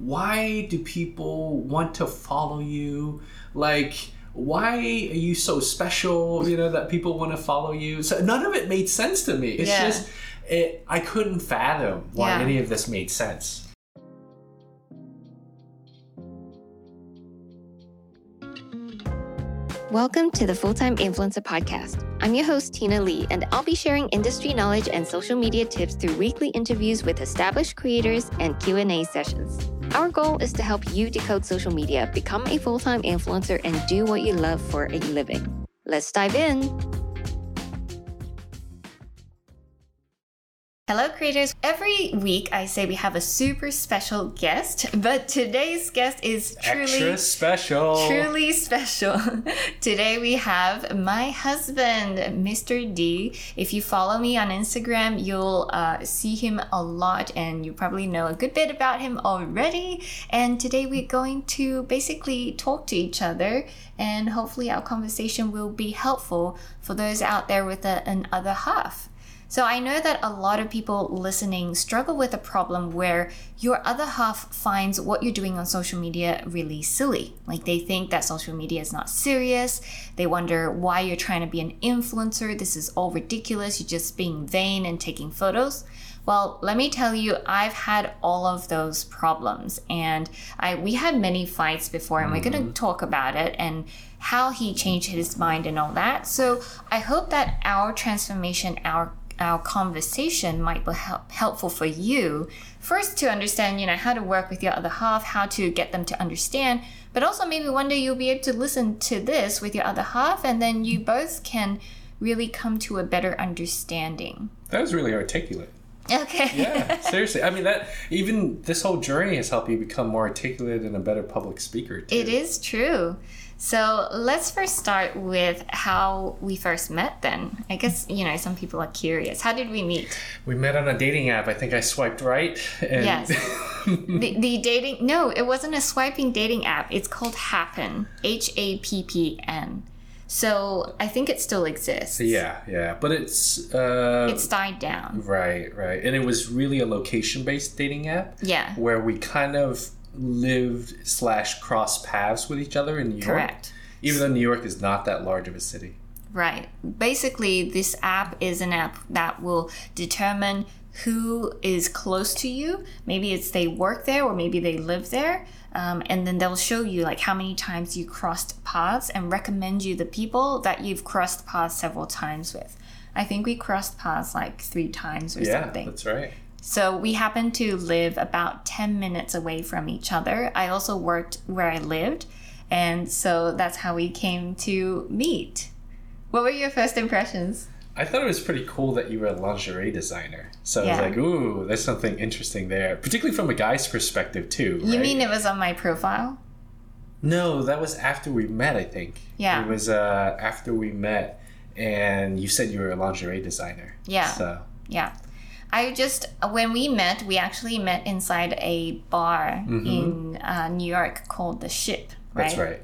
why do people want to follow you? Like, why are you so special? You know that people want to follow you. So none of it made sense to me. It's Yeah. just it. I couldn't fathom why Yeah. any of this made sense. Welcome to the Full Time Influencer Podcast. I'm your host, Tina Lee, and I'll be sharing industry knowledge and social media tips through weekly interviews with established creators and Q&A sessions. Our goal is to help you decode social media, become a full-time influencer, and do what you love for a living. Let's dive in. Hello, creators. Every week I say we have a super special guest, but today's guest is truly. Extra special. Truly special. Today we have my husband, Mr. D. If you follow me on Instagram, you'll uh, see him a lot and you probably know a good bit about him already. And today we're going to basically talk to each other and hopefully our conversation will be helpful for those out there with a, an other half. So I know that a lot of people listening struggle with a problem where your other half finds what you're doing on social media really silly. Like they think that social media is not serious. They wonder why you're trying to be an influencer. This is all ridiculous. You're just being vain and taking photos. Well, let me tell you, I've had all of those problems, and I we had many fights before, and we're going to mm-hmm. talk about it and how he changed his mind and all that. So I hope that our transformation, our our conversation might be help, helpful for you first to understand you know how to work with your other half how to get them to understand but also maybe one day you'll be able to listen to this with your other half and then you both can really come to a better understanding That was really articulate. okay Yeah, seriously. I mean that even this whole journey has helped you become more articulate and a better public speaker. Too. it is true so let's first start with how we first met then i guess you know some people are curious how did we meet We met on a dating app. I think I swiped right. And Yes. the, the dating no it wasn't a swiping dating app it's called Happn h-a-p-p-n so i think it still exists yeah, yeah. But it's uh, it's died down right, right. And it was really a location-based dating app yeah where we kind of lived slash cross paths with each other in New York. correct Even though New York is not that large of a city. right basically this app is an app that will determine who is close to you maybe it's they work there or maybe they live there um, and then they'll show you like how many times you crossed paths and recommend you the people that you've crossed paths several times with i think we crossed paths like three times or Yeah, something Yeah, that's right. So we happened to live about 10 minutes away from each other. I also worked where I lived. And so that's how we came to meet. What were your first impressions? I thought it was pretty cool that you were a lingerie designer. So I was like, ooh, there's something interesting there, particularly from a guy's perspective too. You right? mean it was on my profile? No, that was after we met. I think. Yeah. It was uh, after we met, and you said you were a lingerie designer. Yeah. So Yeah. I just, when we met, we actually met inside a bar in uh, New York called The Ship, right? that's right.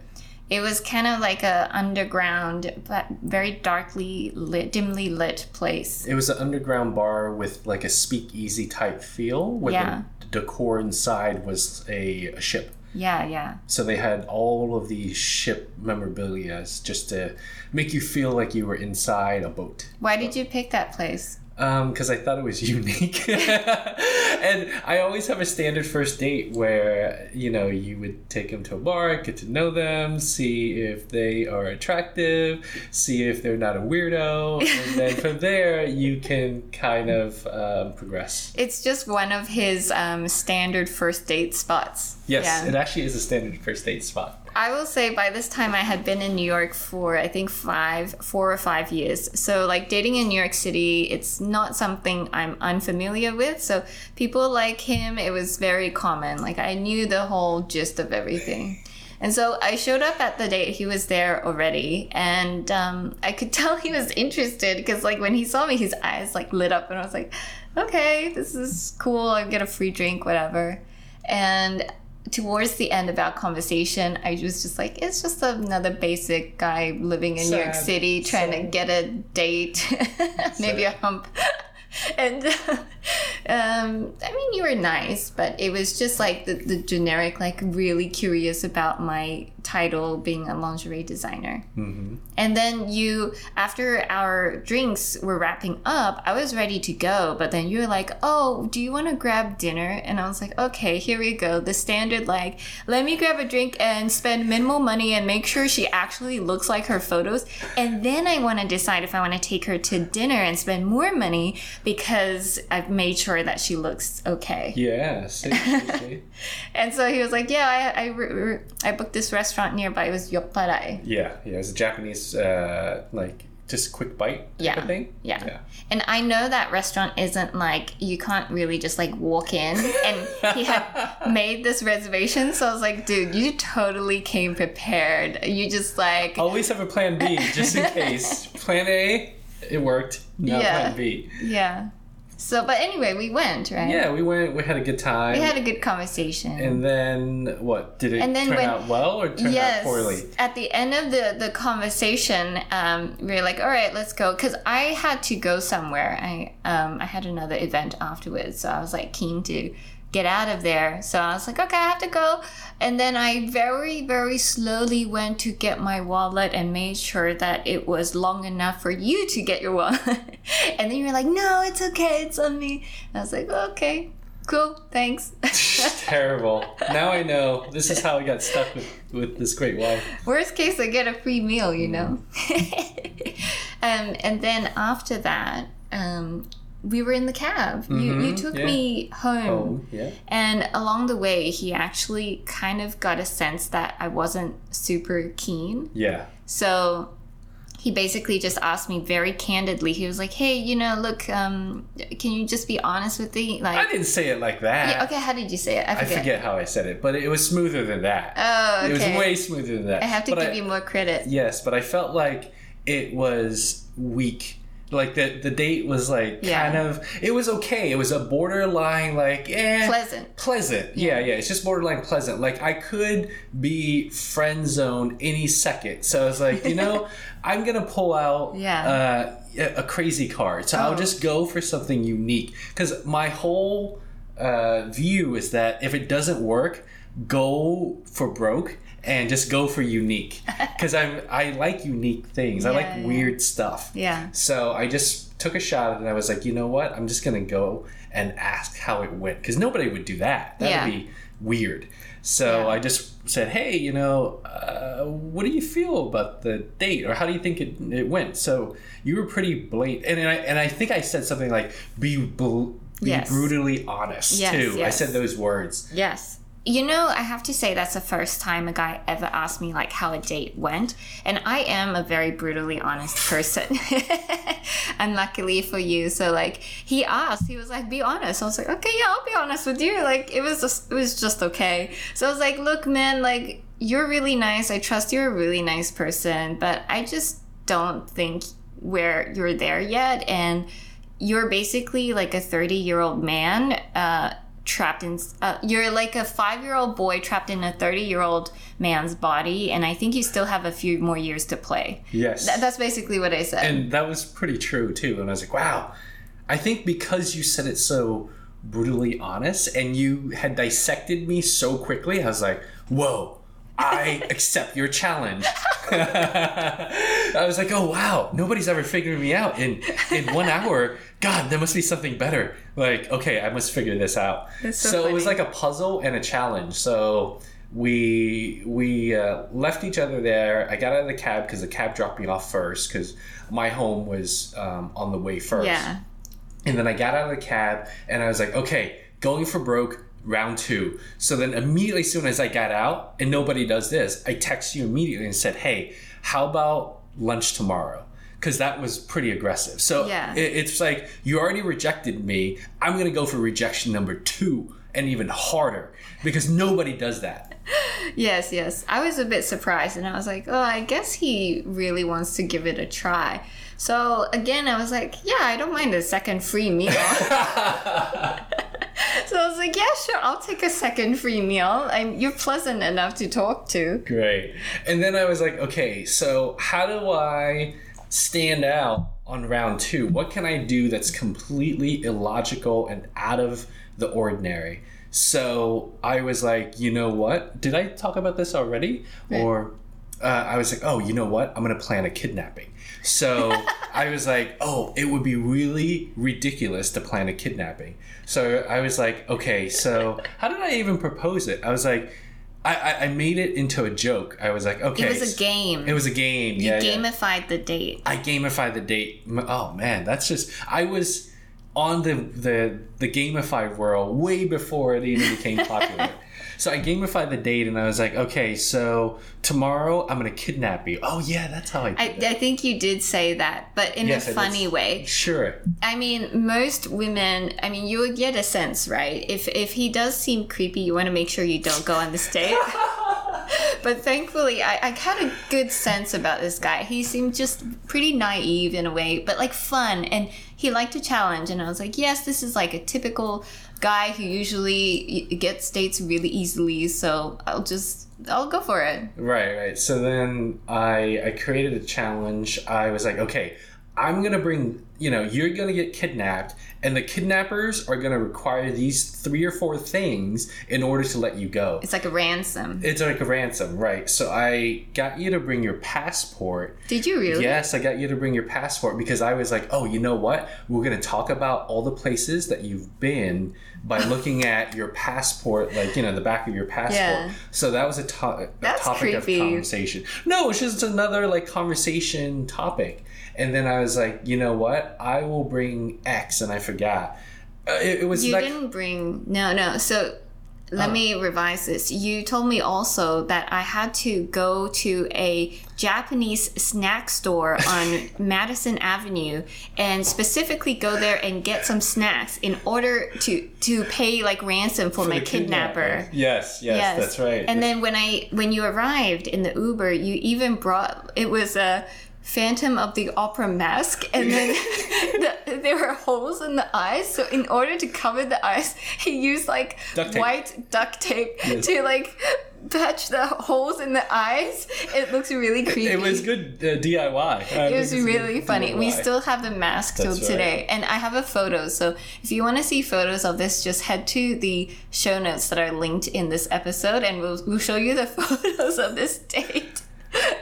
It was kind of like a underground, but very darkly lit, dimly lit place. It was an underground bar with like a speakeasy type feel, where Yeah. the decor inside was a, a ship. Yeah, yeah. So they had all of these ship memorabilia just to make you feel like you were inside a boat. Why did you pick that place? Because I thought it was unique. and I always have a standard first date where, you know, you would take them to a bar, get to know them, see if they are attractive, see if they're not a weirdo. And then from there, you can kind of um, progress. It's just one of his um, standard first date spots. Yes, Yeah. it actually is a standard first date spot. I will say by this time I had been in New York for I think five, four or five years. So like dating in New York City, it's not something I'm unfamiliar with. So people like him, it was very common. Like I knew the whole gist of everything. And so I showed up at the date. He was there already, and um, I could tell he was interested because, like, when he saw me, his eyes like lit up, and I was like, "Okay, this is cool. I get a free drink, whatever." And towards the end of our conversation, I was just like, it's just another basic guy living in New York City trying to get a date, maybe a hump. and Um, I mean, you were nice, but it was just like the, the generic, like really curious about my title being a lingerie designer. Mm-hmm. And then you, after our drinks were wrapping up, I was ready to go, but then you were like, "Oh, do you want to grab dinner?" And I was like, "Okay, here we go." The standard, like, let me grab a drink and spend minimal money and make sure she actually looks like her photos, and then I want to decide if I want to take her to dinner and spend more money because I've made sure that she looks okay. Yeah. See, see. And so he was like, "Yeah, I I, re- I booked this restaurant nearby. It was Yopparai." yeah. Yeah. It's a Japanese, uh, like, just quick bite type Yeah. of thing. Yeah. Yeah. And I know that restaurant isn't like you can't really just like walk in and he had made this reservation so I was like dude you totally came prepared you just like Always have a plan B just in case. plan A, it worked. Now Yeah. plan B. yeah so but anyway we went right Yeah, we went. We had a good time. we had a good conversation and then what? Did it And then turn when- out well or turn yes out poorly? at the end of the the conversation um we were like all right let's go because i had to go somewhere i um i had another event afterwards so i was like keen to get out of there so i was like okay i have to go and then i very very slowly went to get my wallet and made sure that it was long enough for you to get your wallet and then you were like no it's okay it's on me and i was like okay cool thanks Terrible. Now I know. This is how I got stuck with, with this great wife. Worst case, I get a free meal, you know. um, and then after that, um, we were in the cab. You you Mhm, took yeah. me home, Oh, yeah. and along the way, he actually kind of got a sense that I wasn't super keen. Yeah. So he basically just asked me very candidly. He was like, "Hey, you know, look, um, can you just be honest with me? Like, I didn't say it like that. yeah, okay, how did you say it? I I forget. forget how I said it, but it was smoother than that. Oh, okay. It was way smoother than that. I have to But give you more credit. Yes, but I felt like it was weak. Like the the date was like Yeah. kind of it was okay. It was a borderline like eh Pleasant. pleasant. Yeah, yeah. It's just borderline pleasant. Like I could be friend zone any second. So I was like, you know, I'm gonna pull out Yeah. uh, a crazy card. So I'll Oh. just go for something unique because my whole uh, view is that if it doesn't work, go for broke and just go for unique because I'm I like unique things. I like yeah. weird stuff. Yeah. So I just took a shot at it and I was like, you know what? I'm just gonna go and ask how it went because nobody would do that. That Yeah. would be weird. So Yeah. I just said, hey, you know, uh, what do you feel about the date, or how do you think it, it went? So you were pretty blatant, and I and I think I said something like, be bl- be Yes. brutally honest Yes, too. I said those words. Yes. You know, I have to say that's the first time a guy ever asked me like how a date went, and I am a very brutally honest person. and luckily for you, so like he asked, he was like, "Be honest." I was like, "Okay, yeah, I'll be honest with you." Like it was just, it was just okay. So I was like, "Look, man, like you're really nice. I trust you're a really nice person, but I just don't think where you're there yet, and." you're basically like a 30 year old man uh, trapped in uh, you're like a five year old boy trapped in a 30 year old man's body and i think you still have a few more years to play Yes. Th- that's basically what i said and that was pretty true too. And I was like, wow. I think because you said it so brutally honest and you had dissected me so quickly, I was like, whoa. I accept your challenge. I was like, oh wow, nobody's ever figured me out in in one hour. God, there must be something better. Like, okay, I must figure this out. That's so it was like a puzzle and a challenge. So we we uh, left each other there. I got out of the cab because the cab dropped me off first because my home was um, on the way first. yeah And then I got out of the cab and I was like, okay, going for broke, round two. So then immediately, soon as I got out, and nobody does this, I text you immediately and said, hey, how about lunch tomorrow? Because that was pretty aggressive. So Yeah. it, it's like, you already rejected me. I'm going to go for rejection number two and even harder because nobody does that. yes yes i was a bit surprised and i was like oh i guess he really wants to give it a try so again i was like yeah i don't mind a second free meal so i was like yeah sure i'll take a second free meal I'm, you're pleasant enough to talk to Great. And then I was like, okay, so how do I stand out on round two? What can I do that's completely illogical and out of the ordinary? So I was like, you know what? Did I talk about this already? Or uh, I was like, oh, you know what? I'm going to plan a kidnapping. So I was like, oh, it would be really ridiculous to plan a kidnapping. So I was like, okay, so how did I even propose it? I was like, I, I, made it into a joke. I was like, okay. It was a game. It was a game. you yeah, yeah. gamified the date. I gamified the date. Oh man, that's just I was on the the the gamified world way before it even became popular. so I gamified the date, and I was like, okay, so tomorrow I'm gonna kidnap you. Oh yeah, that's how I. Did I, it. I think you did say that, but in Yes, a funny way. Sure. I mean, most women. I mean, you would get a sense, right? If if he does seem creepy, you want to make sure you don't go on this date. but thankfully, I, I had a good sense about this guy. He seemed just pretty naive in a way, but like fun, and he liked a challenge. And I was like, yes, this is like a typical guy who usually gets dates really easily. So I'll just I'll go for it. Right, right. So then I I created a challenge. I was like, okay, I'm gonna bring. You know, you're gonna get kidnapped, and the kidnappers are gonna require these three or four things in order to let you go. It's like a ransom. It's like a ransom, right? So I got you to bring your passport. Did you really? Yes, I got you to bring your passport because I was like, oh, you know what? We're to talk about all the places that you've been by looking at your passport, like, you know, the back of your passport. Yeah. So that was a, to- a That's topic creepy. of conversation. No, it's just another, like, conversation topic. And then I was like, you know what? I will bring X, and I forgot. Uh, it, it was You like. didn't bring no no. So let Oh. me revise this. You told me also that I had to go to a Japanese snack store on Madison Avenue and specifically go there and get some snacks in order to to pay like ransom for, for my the kidnapper. Yes, yes, that's right. And then when I when you arrived in the Uber, you even brought it was a Phantom of the Opera mask, and then the, there were holes in the eyes. So in order to cover the eyes, he used like Duct white duct tape Yes. to like patch the holes in the eyes. It looks really creepy. It was good uh, DIY. It was really funny. We still have the mask till That's right. today, and I have a photo. So if you want to see photos of this, just head to the show notes that are linked in this episode, and we'll we'll show you the photos of this date.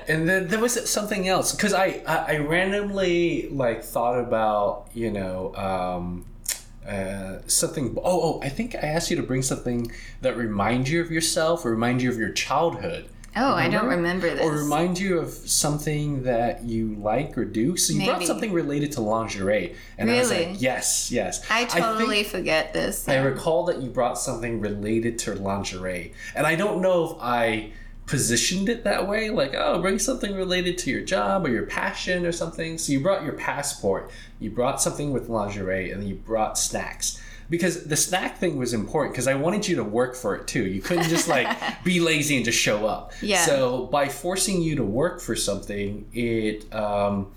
And then there was something else because I, I I randomly like thought about you know um, uh, something. Oh oh, I think I asked you to bring something that reminds you of yourself or remind you of your childhood. Oh, I don't remember this. Or remind you of something that you like or do. So you brought something related to lingerie, and I was like, yes, yes. I totally think- forget this. I recall that you brought something related to lingerie, and I don't know if I positioned it that way, like, oh, bring something related to your job or your passion or something. So you brought your passport, you brought something with lingerie, and you brought snacks. Because the snack thing was important because I wanted you to work for it too. You couldn't just like be lazy and just show up. Yeah. So by forcing you to work for something, it um,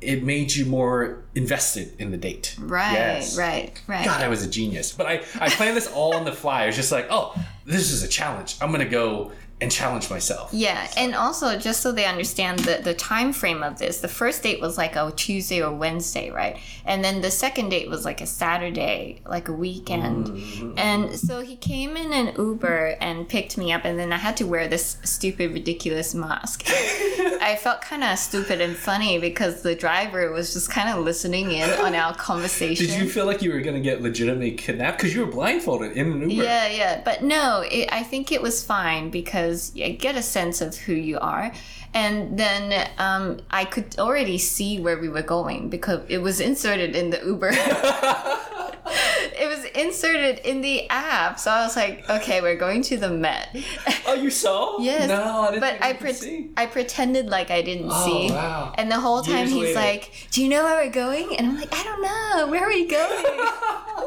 it made you more invested in the date. Right, Yes. right, right. God, I was a genius. But I, I planned this all on the fly. I was just like, oh, this is a challenge. I'm gonna go and challenge myself. Yeah, and also just so they understand the the time frame of this, the first date was like a Tuesday or Wednesday, right? And then the second date was like a Saturday, like a weekend. Mm-hmm. And so he came in an Uber and picked me up, and then I had to wear this stupid, ridiculous mask. I felt kind of stupid and funny because the driver was just kind of listening in on our conversation. Did you feel like you were gonna get legitimately kidnapped because you were blindfolded in an Uber? Yeah, yeah, but no, it, I think it was fine because you get a sense of who you are, and then um, I could already see where we were going because it was inserted in the Uber. it was inserted in the app, so I was like, okay, we're going to the Met. Oh, you saw? Yes, No, I didn't but I pre-. I pretended like I didn't Oh, see, wow. and the whole time Years he's later. like, "Do you know where we're going?" And I'm like, "I don't know. Where are we going?"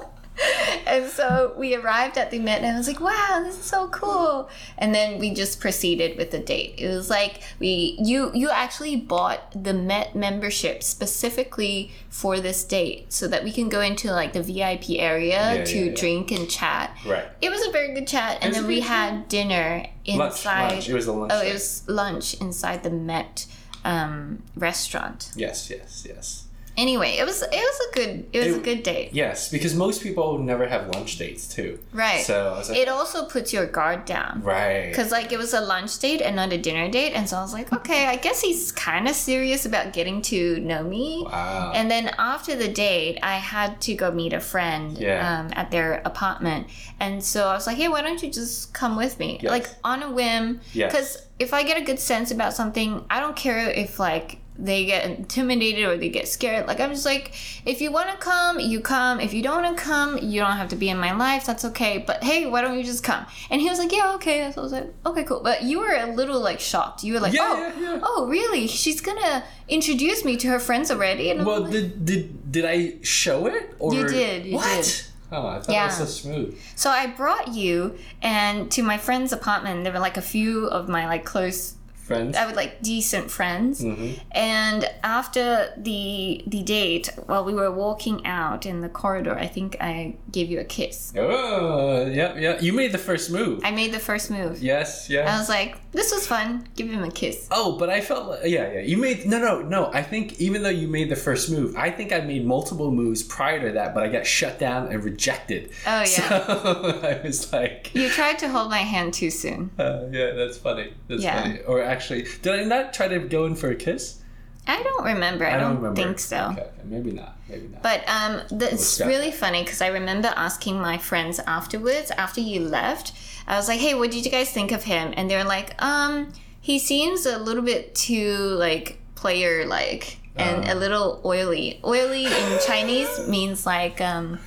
and so we arrived at the Met, and I was like, "Wow, this is so cool!" And then we just proceeded with the date. It was like we you you actually bought the Met membership specifically for this date, so that we can go into like the VIP area Yeah, to yeah, yeah. drink and chat. Right. It was a very good chat, and then we had dinner inside. lunch. It was a lunch. Oh, right? it was lunch inside the Met um, restaurant. Yes, yes, yes. Anyway, it was it was a good it was a good date. Yes, because most people never have lunch dates too. Right. So I was like, It also puts your guard down. right. Because like it was a lunch date and not a dinner date, and so I was like, okay, I guess he's kind of serious about getting to know me. Wow. And then after the date, I had to go meet a friend Yeah. um, at their apartment, and so I was like, hey, why don't you just come with me, Yes. like on a whim? Yes. Because if I get a good sense about something, I don't care if like they get intimidated or they get scared. Like I'm just like, if you want to come, you come. If you don't want to come, you don't have to be in my life. That's okay. But hey, why don't you just come? And he was like, yeah, okay. So I was like, okay, cool. But you were a little like shocked. You were like, Yeah, oh, yeah, yeah. oh, really? She's gonna introduce me to her friends already. And well, like, did did did I show it? Or You did, you what? did. Oh, I thought Yeah. it was so smooth. So I brought you and to my friend's apartment. There were like a few of my like close, Friends. I would like decent friends. Mhm. And after the the date, while we were walking out in the corridor, I think I gave you a kiss. Oh, yeah, yeah. You made the first move. I made the first move. yes, I was like, this was fun. Give him a kiss. Oh, but I felt like, yeah, yeah. You made no, no, no. I think even though you made the first move, I think I made multiple moves prior to that, but I got shut down and rejected. Oh, yeah. So I was like, You tried to hold my hand too soon. uh, yeah, that's funny. That's Yeah. funny. Or actually, did I not try to go in for a kiss? I don't remember. I, don't, remember. think so. Okay, okay, maybe not. Maybe not. But um, Scott. really funny because I remember asking my friends afterwards, after you left, I was like, "Hey, what did you guys think of him?" And they're like, "Um, he seems a little bit too like player like and Uh. a little oily. Oily in Chinese means like um,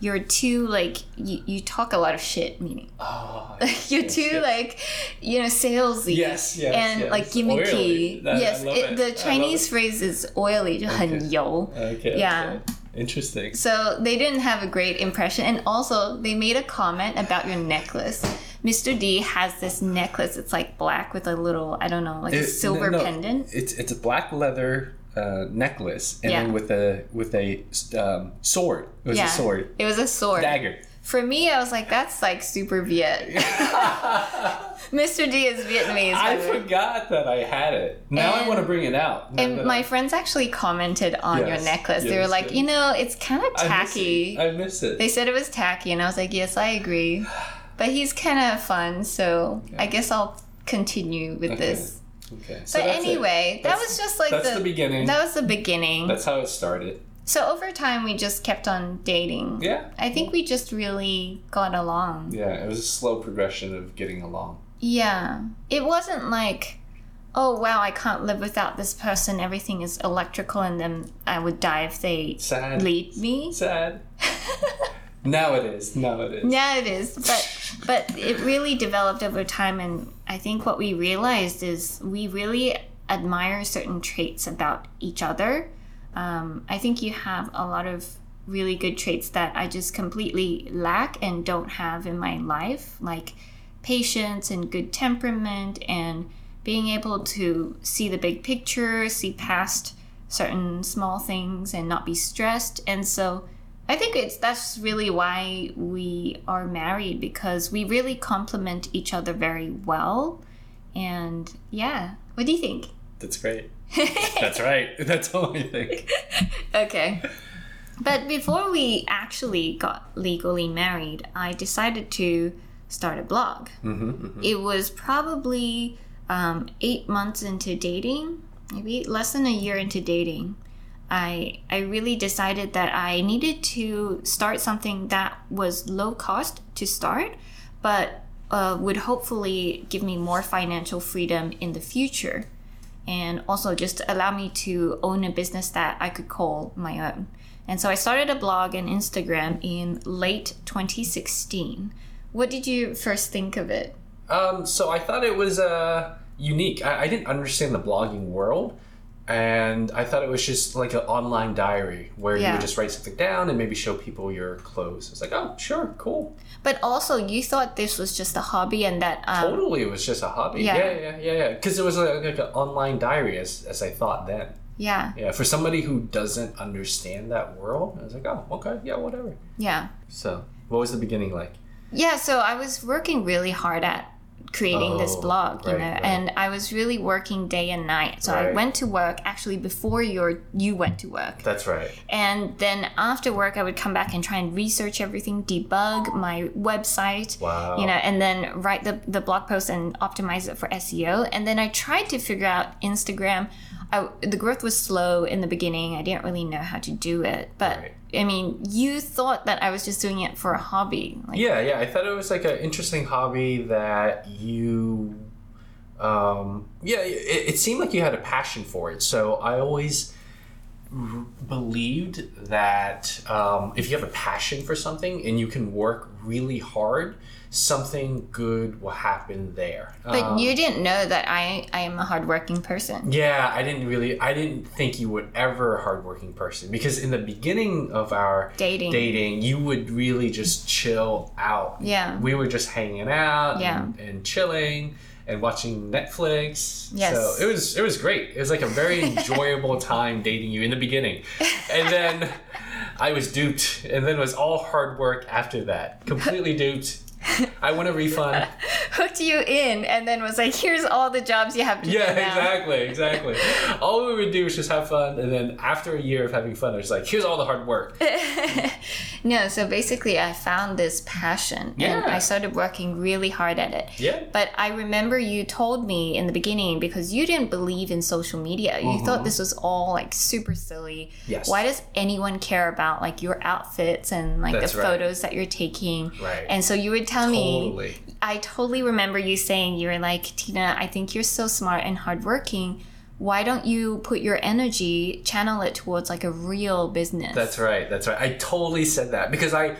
you're too like you, you talk a lot of shit meaning oh, yes, you're too yes. like you know salesy yes, yes and yes. like gimmicky that, yes it, it. the chinese phrase is oily okay. okay yeah okay. interesting so they didn't have a great impression and also they made a comment about your necklace Mr. D has this necklace. It's like black with a little, I don't know, like it, a silver no, no. pendant. It's it's a black leather uh, necklace, and Yeah. then with a with a um, sword. It was yeah. a sword It was a sword. dagger. For me, I was like, that's like super Viet. Mr. D is Vietnamese. I forgot that I had it. Now I want to bring it out. Now And my I- friends actually commented on your Yes, necklace. they were like, yes. you know, it's kind of I miss tacky. I miss it. They said it was tacky, and I was like, yes, I agree. But he's kind of fun, so I guess I'll continue with Okay. this. Okay. So But that's it. anyway, that That's- was just like that's the, the beginning. That was the beginning. That's how it started. so over time, we just kept on dating. Yeah. I think we just really got along. Yeah. It was a slow progression of getting along. Yeah. It wasn't like, oh wow, I can't live without this person. Everything is electrical, and then I would die if they Sad. leave me. Sad. now it is. Now it is. Yeah, it is. But but it really developed over time, and I think what we realized is we really admire certain traits about each other. Um, I think you have a lot of really good traits that I just completely lack and don't have in my life, like patience and good temperament and being able to see the big picture, see past certain small things and not be stressed. And so I think it's that's really why we are married because we really complement each other very well. And yeah, what do you think? That's great. That's right. That's all I think. Okay. But before we actually got legally married, I decided to start a blog. Mm-hmm, It was probably um, eight months into dating, maybe less than a year into dating. I I really decided that I needed to start something that was low cost to start, but uh, would hopefully give me more financial freedom in the future, and also just allow me to own a business that I could call my own. And so I started a blog and Instagram in late 2016. What did you first think of it? Um, so I thought it was uh, unique. I, I didn't understand the blogging world, and I thought it was just like an online diary where you would just write something down and maybe show people your clothes. It's like, oh, sure, cool. But also, you thought this was just a hobby and that um, Totally, it was just a hobby. Yeah. Yeah, yeah, yeah, yeah. Because it was like, like an online diary, as as I thought then. yeah, Yeah, for somebody who doesn't understand that world, I was like, oh, okay, yeah, whatever. yeah, So, what was the beginning like? yeah. So I was working really hard at creating this Oh, blog, you right, know, right. and I was really working day and night. So I went to work actually before your you went to work. That's right. And then after work, I would come back and try and research everything, debug my website, Wow. you know, and then write the, the blog post and optimize it for SEO. And then I tried to figure out Instagram. I, the growth was slow in the beginning. I didn't really know how to do it. But Right. I mean, you thought that I was just doing it for a hobby. Like, Yeah, yeah. I thought it was like an interesting hobby that you, um, yeah, it, it seemed like you had a passion for it. So I always r- believed that um, if you have a passion for something and you can work really hard, something good will happen there. But Um, you didn't know that I, I am a hardworking person. Yeah, I didn't really. I didn't think you would ever a hardworking person because in the beginning of our Dating. dating, you would really just chill out. Yeah. we were just hanging out Yeah. and, and chilling and watching Netflix. Yes. so it was it was great. It was like a very enjoyable time dating you in the beginning, and then I was duped, and then it was all hard work after that. Completely duped. I want a refund. Hooked you in and then was like, here's all the jobs you have to Yeah, do now. Yeah, exactly, exactly. All we would do is just have fun, and then after a year of having fun, it was like, here's all the hard work. No, so basically, I found this passion and I started working really hard at it. Yeah. But I remember you told me in the beginning because you didn't believe in social media. You thought this was all like super silly. Mm-hmm. Yes. Why does anyone care about like your outfits and like That's the right. photos that you're taking? Right. And so you would tell me, Totally. I totally remember you saying, you were like, Tina, I think you're so smart and hardworking. Why don't you put your energy, channel it towards like a real business? That's right. That's right. I totally said that because I,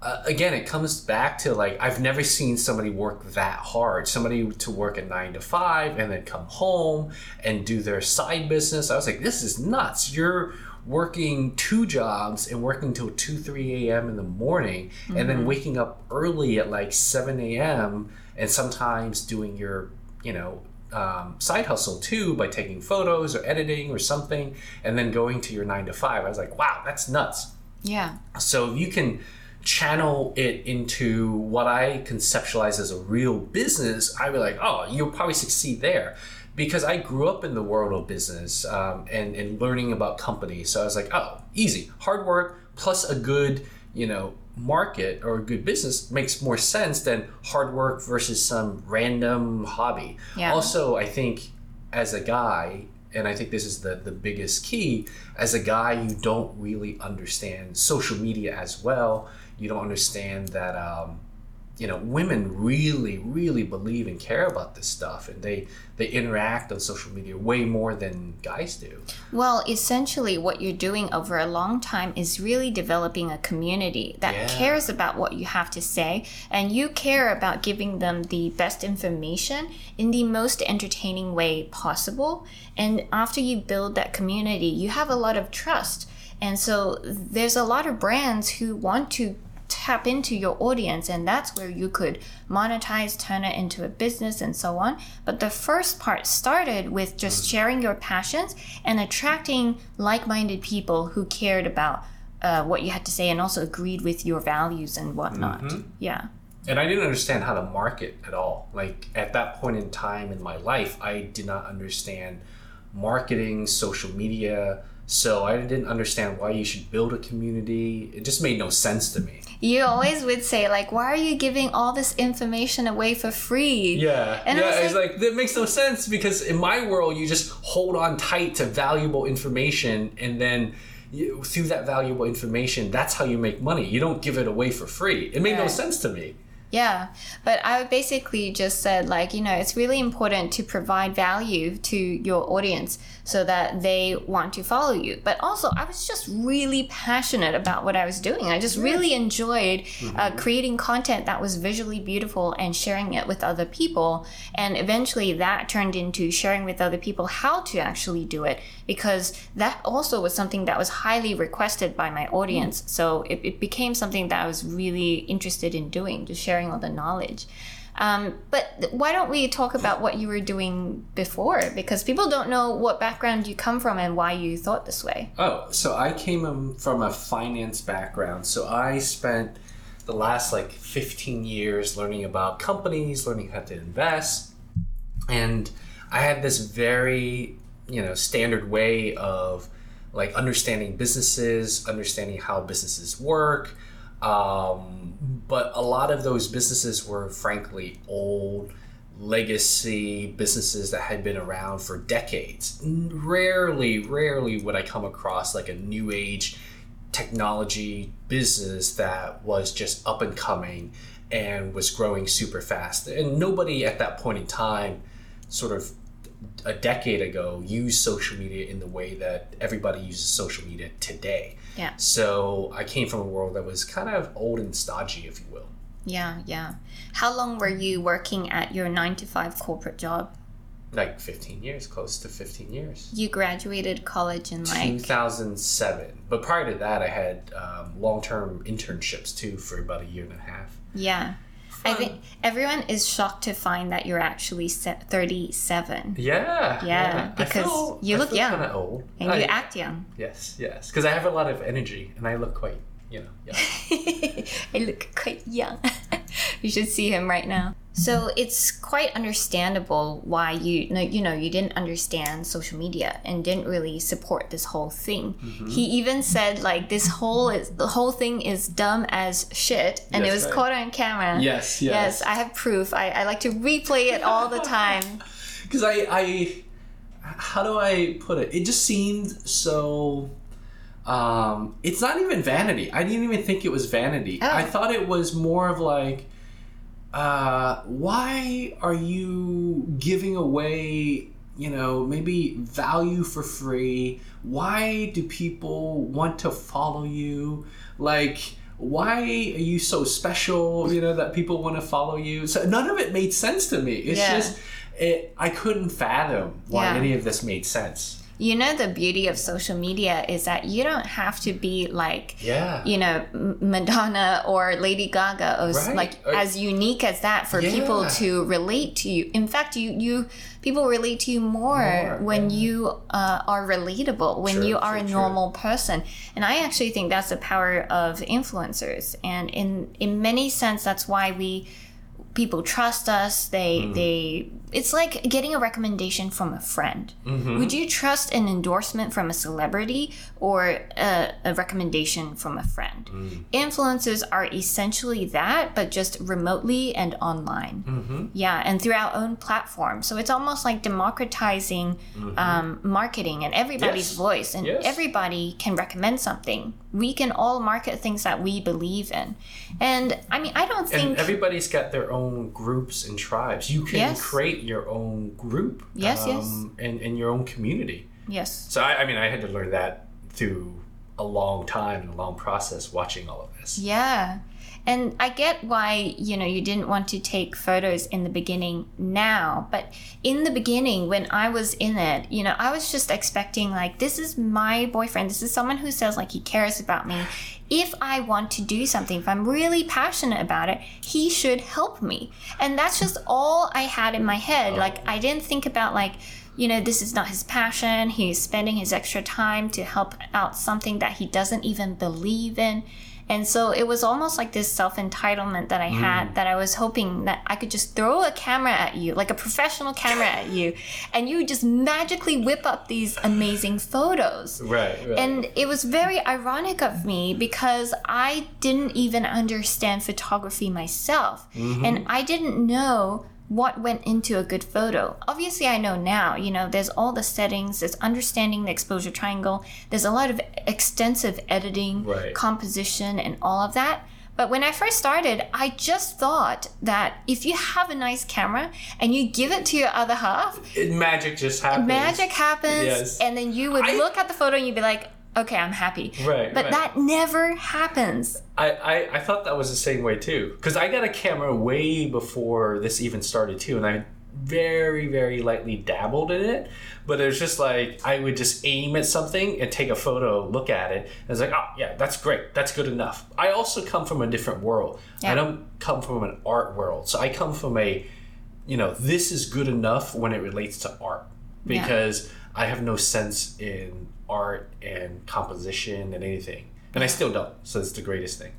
uh, again, it comes back to like I've never seen somebody work that hard. Somebody to work at nine to five and then come home and do their side business. I was like, this is nuts. You're working two jobs and working till 2 3 a.m in the morning and then waking up early at like 7 a.m and sometimes doing your you know um, side hustle too by taking photos or editing or something and then going to your nine to five i was like wow that's nuts yeah. so if you can channel it into what I conceptualize as a real business, I'd be like, oh, you'll probably succeed there. Because I grew up in the world of business um, and, and learning about companies. So I was like, oh, easy. Hard work plus a good, you know, market or a good business makes more sense than hard work versus some random hobby. Yeah. Also, I think as a guy, and I think this is the, the biggest key, as a guy, you don't really understand social media as well. You don't understand that, um, you know, women really, really believe and care about this stuff, and they they interact on social media way more than guys do. Well, essentially, what you're doing over a long time is really developing a community that Yeah. cares about what you have to say, and you care about giving them the best information in the most entertaining way possible. And after you build that community, you have a lot of trust. And so there's a lot of brands who want to tap into your audience and that's where you could monetize turn it into a business and so on but the first part started with just sharing your passions and attracting like-minded people who cared about uh, what you had to say and also agreed with your values and whatnot yeah And I didn't understand how to market at all. Like at that point in time in my life, I did not understand marketing, social media. So I didn't understand why you should build a community. It just made no sense to me. You always would say like why are you giving all this information away for free Yeah, And I yeah. was it's like that makes no sense because in my world, you just hold on tight to valuable information, and then you, through that valuable information, that's how you make money. You don't give it away for free. It made no sense to me. Yeah, but I basically just said, like, you know, it's really important to provide value to your audience so that they want to follow you. But also, I was just really passionate about what I was doing. I just really enjoyed uh, creating content that was visually beautiful and sharing it with other people. And eventually, that turned into sharing with other people how to actually do it because that also was something that was highly requested by my audience. So it, it became something that I was really interested in doing, just sharing all the knowledge. Um, but why don't we talk about what you were doing before? Because people don't know what background you come from and why you thought this way. Oh, so I came um, from a finance background. So I spent the last like 15 years learning about companies, learning how to invest. And I had this very, you know, standard way of like understanding businesses, understanding how businesses work. Um, but a lot of those businesses were frankly old legacy businesses that had been around for decades. Rarely, rarely would I come across like a new age technology business that was just up and coming and was growing super fast. And nobody at that point in time, sort of a decade ago, used social media in the way that everybody uses social media today. Yeah. So I came from a world that was kind of old and stodgy, if you will. Yeah, yeah. How long were you working at your nine to five corporate job? Like 15 years, close to 15 years. You graduated college in like 2007. But prior to that, I had um, long term internships too for about a year and a half. yeah. I think everyone is shocked to find that you're actually se- 37 Yeah. Yeah, I because feel- you look young. kinda old. and I- you act young. Yes, yes. Because I have a lot of energy and I look quite, you know, young. I look quite young. you should see him right now. So it's quite understandable why you you know you didn't understand social media and didn't really support this whole thing. Mm-hmm. He even said like this whole is the whole thing is dumb as shit, and it was right. caught on camera. Yes, Yes, yes. I have proof. I, I like to replay it all the time. Because I, I, how do I put it? It just seemed so. Um, it's not even vanity. I didn't even think it was vanity. Oh. I thought it was more of like, uh, why are you giving away, you know, maybe value for free? Why do people want to follow you? Like, why are you so special? You know that people want to follow you. So none of it made sense to me. It's Yeah. just, it. I couldn't fathom why Yeah. any of this made sense. You know the beauty of social media is that you don't have to be like Yeah. you know Madonna or Lady Gaga or Right. like Or- as unique as that for people to relate to you. In fact, you you people relate to you more, More, when yeah. you uh, are relatable, when True, you are true, a true. normal person. And I actually think that's the power of influencers. And in in many sense, that's why we people trust us. They Mm. they it's like getting a recommendation from a friend. Mm-hmm. Would you trust an endorsement from a celebrity or a, a recommendation from a friend? Mm. Influencers are essentially that, but just remotely and online. Mm-hmm. Yeah, and through our own platform. So it's almost like democratizing um, marketing and everybody's Yes. voice, and Yes. everybody can recommend something. We can all market things that we believe in. And I mean, I don't And think. everybody's got their own groups and tribes. You can Yes. create your own group. Yes, yes. Um, and, and your own community. yes. So I, I mean, I had to learn that through a long time and a long process watching all of this. Yeah. And I get why, you know, you didn't want to take photos in the beginning now, but in the beginning when I was in it, you know, I was just expecting like this is my boyfriend. This is someone who says like he cares about me. If I want to do something, if I'm really passionate about it, he should help me. And that's just all I had in my head. Like I didn't think about like you know, this is not his passion. He's spending his extra time to help out something that he doesn't even believe in. And so it was almost like this self entitlement that I had mm. that I was hoping that I could just throw a camera at you, like a professional camera at you, and you would just magically whip up these amazing photos. Right. right. And it was very ironic of me because I didn't even understand photography myself. Mm-hmm. And I didn't know what went into a good photo. Obviously, I know now, you know, there's all the settings, there's understanding the exposure triangle, there's a lot of extensive editing, Right. composition, and all of that. But when I first started, I just thought that if you have a nice camera and you give it to your other half, It- magic just happens. magic happens Yes. and then you would I- look at the photo and you'd be like okay i'm happy Right, but right. that never happens I, I, I thought that was the same way too. Because I got a camera way before this even started too, and I very, very lightly dabbled in it. But it was just like I would just aim at something and take a photo, look at it, and it's like, oh yeah, that's great, that's good enough. I also come from a different world. Yeah. I don't come from an art world, so I come from a, you know, this is good enough when it relates to art Yeah. because I have no sense in art and composition and anything, and I still don't. So it's the greatest thing.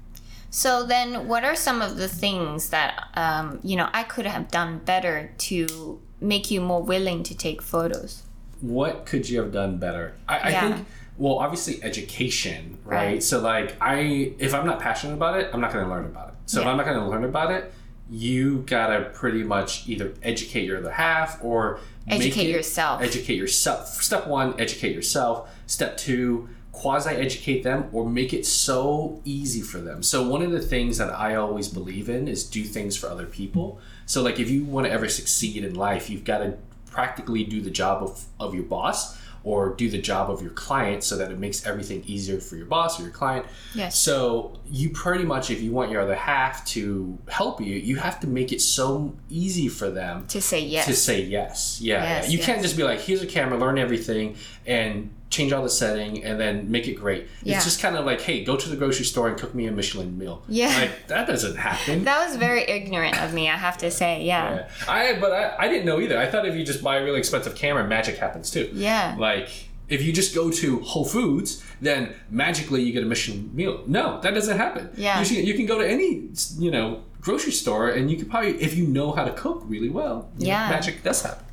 So then, what are some of the things that um, you know I could have done better to make you more willing to take photos? what could you have done better? I, I think well, obviously education, right? Right. So like I if I'm not passionate about it, I'm not gonna learn about it. So if I'm not gonna learn about it, you gotta pretty much either educate your other half or make Educate it- yourself. Educate yourself. Step one, educate yourself. Step two, quasi educate them or make it so easy for them. So one of the things that I always believe in is do things for other people. So like if you want to ever succeed in life, you've got to practically do the job of, of your boss or do the job of your client so that it makes everything easier for your boss or your client. Yes. So you pretty much if you want your other half to help you, you have to make it so easy for them To say yes. to say yes. Yeah. Yes, yeah. You can't just be like, here's a camera, learn everything, and change all the setting and then make it great. Yeah. It's just kind of like, hey, go to the grocery store and cook me a Michelin meal. Yeah. Like, that doesn't happen. that was very ignorant of me, I have to say. Yeah. Yeah. I but I, I didn't know either. I thought if you just buy a really expensive camera, magic happens too. Yeah. Like if you just go to Whole Foods, then magically you get a Michelin meal. No, that doesn't happen. Yeah. You, should- you can go to any you know grocery store and you can probably if you know how to cook really well. you know, Yeah. magic does happen.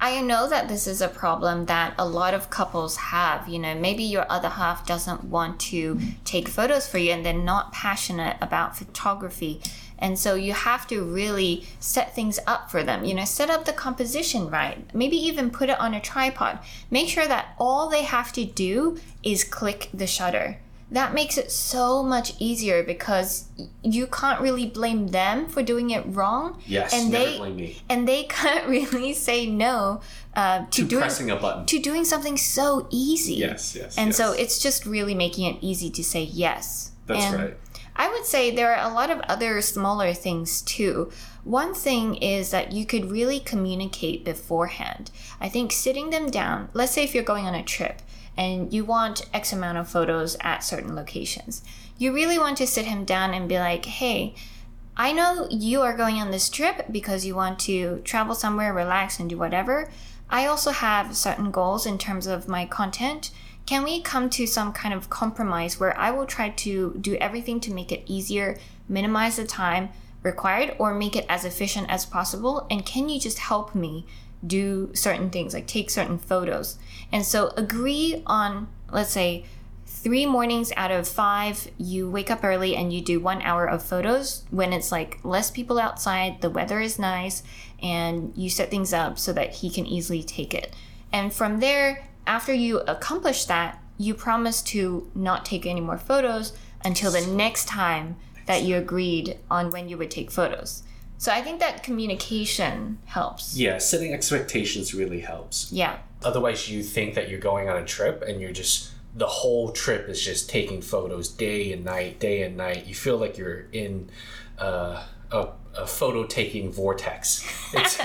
I know that this is a problem that a lot of couples have. You know, maybe your other half doesn't want to take photos for you and they're not passionate about photography. And so you have to really set things up for them. You know, set up the composition right. Maybe even put it on a tripod. Make sure that all they have to do is click the shutter. That makes it so much easier because you can't really blame them for doing it wrong. Yes, and they blame me. and they can't really say no uh, to, To doing pressing a button. to doing something so easy. Yes, yes, And so it's just really making it easy to say yes. That's And right. I would say there are a lot of other smaller things too. One thing is that you could really communicate beforehand. I think sitting them down, let's say if you're going on a trip and you want X amount of photos at certain locations, you really want to sit him down and be like, hey, I know you are going on this trip because you want to travel somewhere, relax, and do whatever. I also have certain goals in terms of my content. Can we come to some kind of compromise where I will try to do everything to make it easier, minimize the time required, or make it as efficient as possible? And can you just help me do certain things, like take certain photos? And so agree on, let's say, three mornings out of five, you wake up early and you do one hour of photos when it's like less people outside, the weather is nice, and you set things up so that he can easily take it. And from there, after you accomplish that, you promise to not take any more photos until the next time that you agreed on when you would take photos. So I think that communication helps. Yeah, setting expectations really helps. Yeah. Otherwise, you think that you're going on a trip and you're just the whole trip is just taking photos day and night, day and night. You feel like you're in uh, a, a photo taking vortex. Because,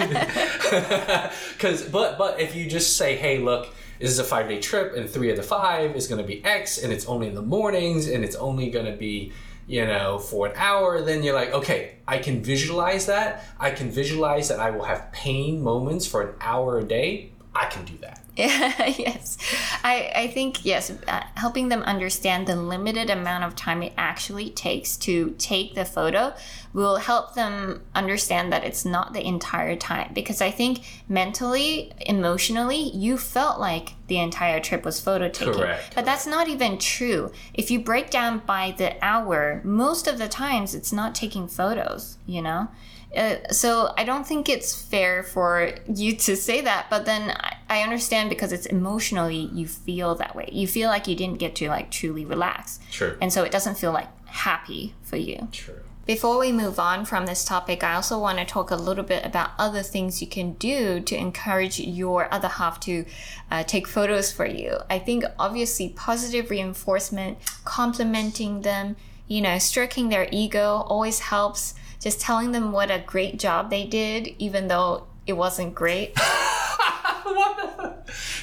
but but if you just say, hey, look. This is a five day trip, and three of the five is going to be X, and it's only in the mornings, and it's only going to be you know, for an hour, then you're like, okay, I can visualize that. I can visualize that I will have pain moments for an hour a day. I can do that. Yes. I, I think, yes, uh, helping them understand the limited amount of time it actually takes to take the photo will help them understand that it's not the entire time. Because I think mentally, emotionally, you felt like the entire trip was photo taking. Correct, But that's not even true. If you break down by the hour, most of the times it's not taking photos, you know? Uh, so I don't think it's fair for you to say that, but then I, I understand because it's emotionally you feel that way. You feel like you didn't get to like truly relax, True. and so it doesn't feel like happy for you. True. Before we move on from this topic, I also want to talk a little bit about other things you can do to encourage your other half to uh, take photos for you. I think obviously positive reinforcement, complimenting them, you know, stroking their ego always helps. Just telling them what a great job they did, even though it wasn't great.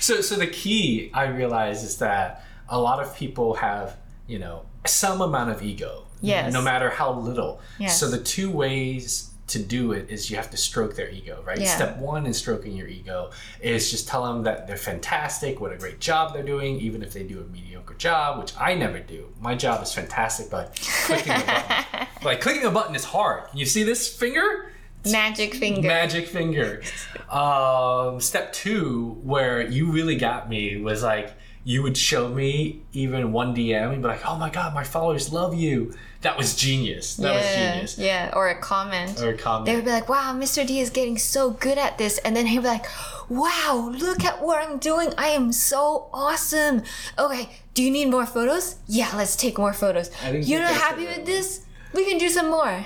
So, so the key I realize is that a lot of people have, you know, some amount of ego. Yes. No matter how little. Yes. So the two ways to do it is you have to stroke their ego, right? Yeah. Step one in stroking your ego is just tell them that they're fantastic, what a great job they're doing, even if they do a mediocre job, which I never do. My job is fantastic, but clicking a button, like clicking a button is hard. You see this finger? Magic finger. Magic finger. Um, step two, where you really got me, was like you would show me even one DM and be like, "Oh my god, my followers love you." That was genius. That was genius. yeah, or a comment. Or a comment. They would be like, "Wow, Mr. D is getting so good at this," and then he'd be like, "Wow, look at what I'm doing! I am so awesome." Okay, do you need more photos? Yeah, let's take more photos. You're not happy with this? We can do some more.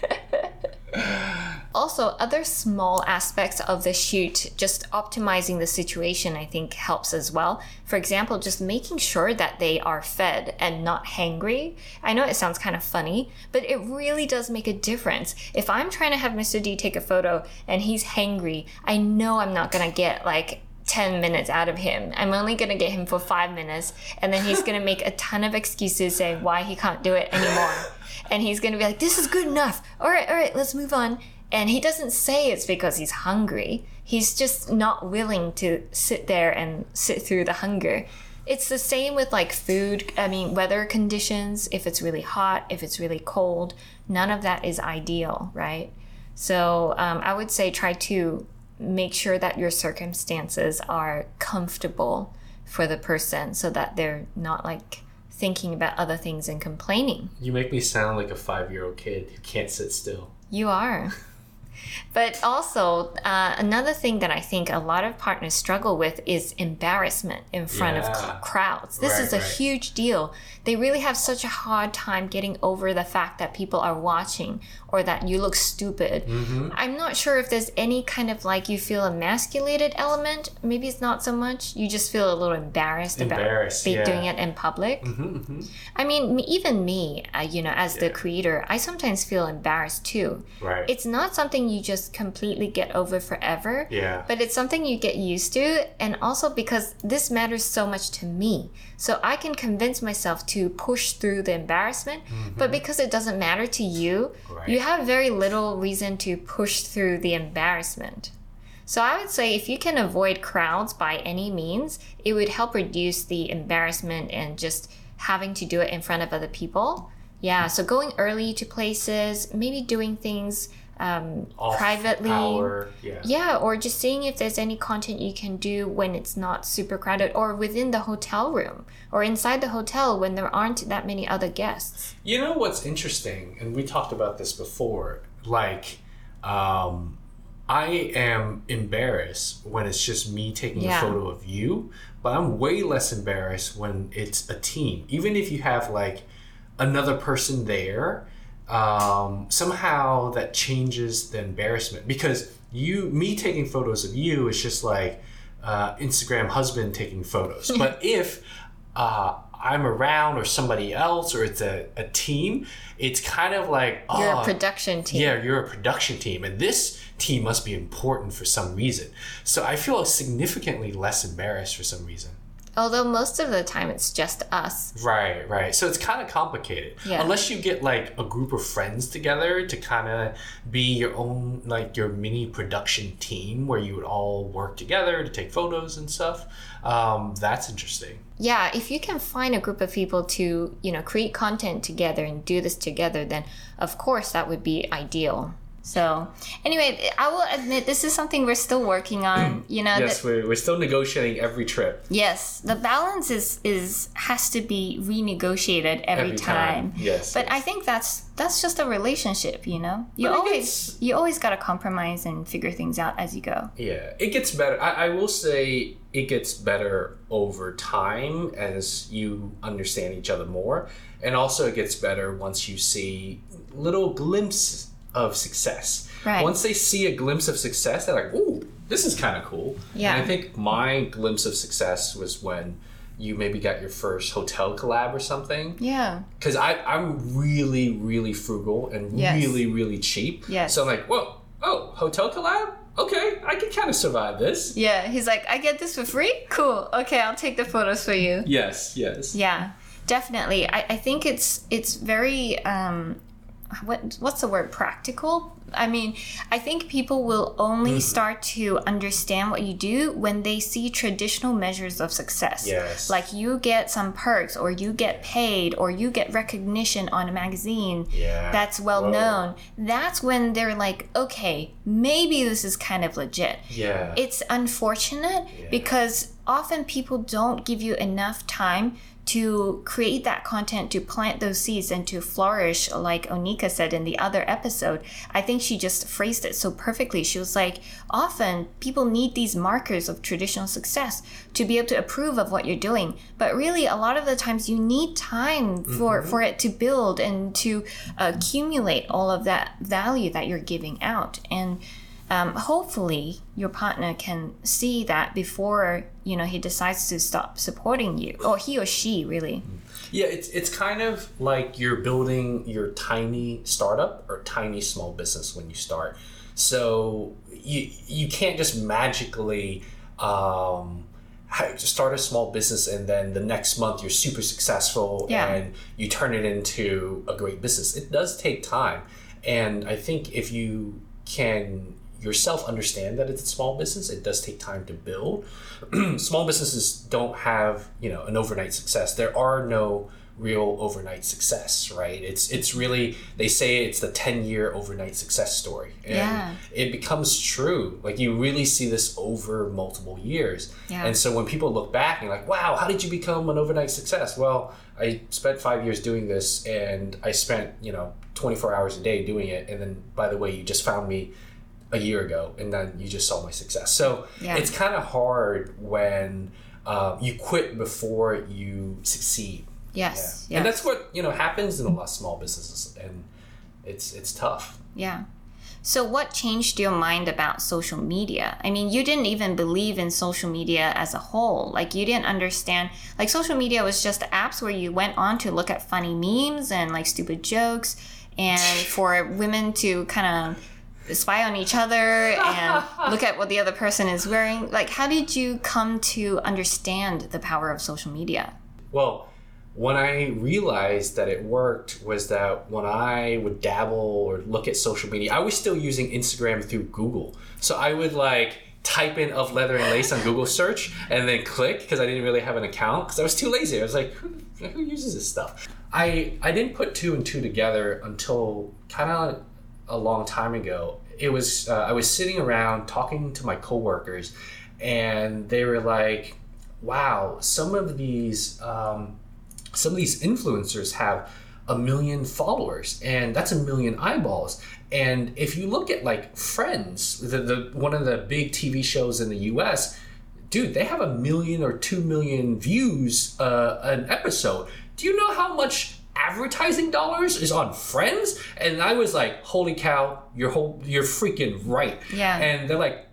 also, other small aspects of the shoot, just optimizing the situation, I think helps as well. For example, just making sure that they are fed and not hangry. I know it sounds kind of funny, but it really does make a difference. If I'm trying to have Mr. D take a photo and he's hangry, I know I'm not gonna get like 10 minutes out of him. I'm only going to get him for five minutes, and then he's going to make a ton of excuses saying why he can't do it anymore. and he's going to be like, This is good enough. All right, all right, let's move on. And he doesn't say it's because he's hungry, he's just not willing to sit there and sit through the hunger. It's the same with like food, I mean, weather conditions, if it's really hot, if it's really cold, none of that is ideal, right? So um, I would say try to make sure that your circumstances are comfortable for the person so that they're not like thinking about other things and complaining. You make me sound like a five year old kid who can't sit still. You are. But also, uh, another thing that I think a lot of partners struggle with is embarrassment in front of cl- crowds. This Right, is a right. huge deal. They really have such a hard time getting over the fact that people are watching or that you look stupid. Mm-hmm. I'm not sure if there's any kind of like you feel emasculated element. Maybe it's not so much. You just feel a little embarrassed, Embarrassed, about yeah. doing it in public. Mm-hmm, I mean, even me, uh, you know, as the creator, I sometimes feel embarrassed too. Right. It's not something you just completely get over forever. Yeah. But it's something you get used to, and also because this matters so much to me. So I can convince myself to push through the embarrassment, but because it doesn't matter to you, Mm-hmm. Right. you have very little reason to push through the embarrassment. So I would say if you can avoid crowds by any means, it would help reduce the embarrassment and just having to do it in front of other people. Yeah, so going early to places, maybe doing things um, privately. hour, yeah. Yeah, or just seeing if there's any content you can do when it's not super crowded, or within the hotel room, or inside the hotel when there aren't that many other guests. You know what's interesting, and we talked about this before. Like, um, I am embarrassed when it's just me taking Yeah. a photo of you, but I'm way less embarrassed when it's a team. Even if you have like another person there, um, somehow that changes the embarrassment because you, me taking photos of you is just like uh, Instagram husband taking photos. but if uh, I'm around or somebody else or it's a, a team, it's kind of like You're oh, a production team. yeah, you're a production team, and this team must be important for some reason. So I feel significantly less embarrassed for some reason. Although most of the time it's just us. Right, right. So it's kind of complicated. Yeah. Unless you get like a group of friends together to kind of be your own, like your mini production team where you would all work together to take photos and stuff. Um, that's interesting. Yeah, if you can find a group of people to, you know, create content together and do this together, then of course that would be ideal. So, anyway, I will admit this is something we're still working on. You know, yes, the- we're, we're still negotiating every trip. yes, the balance is is has to be renegotiated every, Every time. time, yes, but yes. I think that's that's just a relationship. You know, you But always gets- you always got to compromise and figure things out as you go. Yeah, it gets better. I, I will say it gets better over time as you understand each other more. And also, it gets better once you see little glimpses of success. Right. Once they see a glimpse of success, they're like, ooh, this is kind of cool. Yeah. And I think my glimpse of success was when you maybe got your first hotel collab or something Yeah. because I'm really, really frugal and Yes. really, really cheap. Yes. So I'm like, whoa, oh, hotel collab? Okay, I can kind of survive this. Yeah, he's like, I get this for free? Cool. Okay, I'll take the photos for you. Yes, yes. Yeah, definitely. I, I think it's it's very um, what what's the word practical i mean i think people will only Mm-hmm. start to understand what you do when they see traditional measures of success Yes. like you get some perks or you get paid or you get recognition on a magazine Yeah. that's well Whoa. known that's when they're like okay maybe this is kind of legit Yeah. it's unfortunate Yeah. because often people don't give you enough time to create that content to plant those seeds and to flourish like onika said in the other episode i think she just phrased it so perfectly. She was like often people need these markers of traditional success to be able to approve of what you're doing. But really a lot of the times you need time for mm-hmm. for it to build and to accumulate all of that value that you're giving out. And um, hopefully your partner can see that before you know he decides to stop supporting you or he or she really Yeah, it's it's kind of like you're building your tiny startup or tiny small business when you start. So you you can't just magically um, start a small business and then the next month you're super successful Yeah. and you turn it into a great business. It does take time, and I think if you can yourself understand that it's a small business, it does take time to build. small businesses don't have you know an overnight success. There are no real overnight success, right? It's it's really they say it's the ten year overnight success story, and Yeah. it becomes true. Like you really see this over multiple years, Yeah. and so when people look back and like, wow, how did you become an overnight success? Well, I spent five years doing this, and I spent you know twenty four hours a day doing it, and then by the way, you just found me a year ago and then you just saw my success so Yeah. it's kind of hard when uh, you quit before you succeed yes yeah, and that's what you know happens in a lot of small businesses and it's it's tough Yeah. So, what changed your mind about social media? I mean, you didn't even believe in social media as a whole. Like, you didn't understand. Like, social media was just apps where you went on to look at funny memes and like stupid jokes, and for women to kind of spy on each other and look at what the other person is wearing. Like, how did you come to understand the power of social media? well when i realized that it worked was that when i would dabble or look at social media i was still using instagram through google so i would like type in of leather and lace on google search and then click because i didn't really have an account because i was too lazy i was like who, who uses this stuff i i didn't put two and two together until kind of a long time ago it was uh, i was sitting around talking to my coworkers and they were like wow some of these um, some of these influencers have a million followers and that's a million eyeballs. And if you look at like friends the, the one of the big tv shows in the us dude they have a million or two million views uh, an episode. Do you know how much advertising dollars is on friends and i was like holy cow you're whole you're freaking right Yeah. and they're like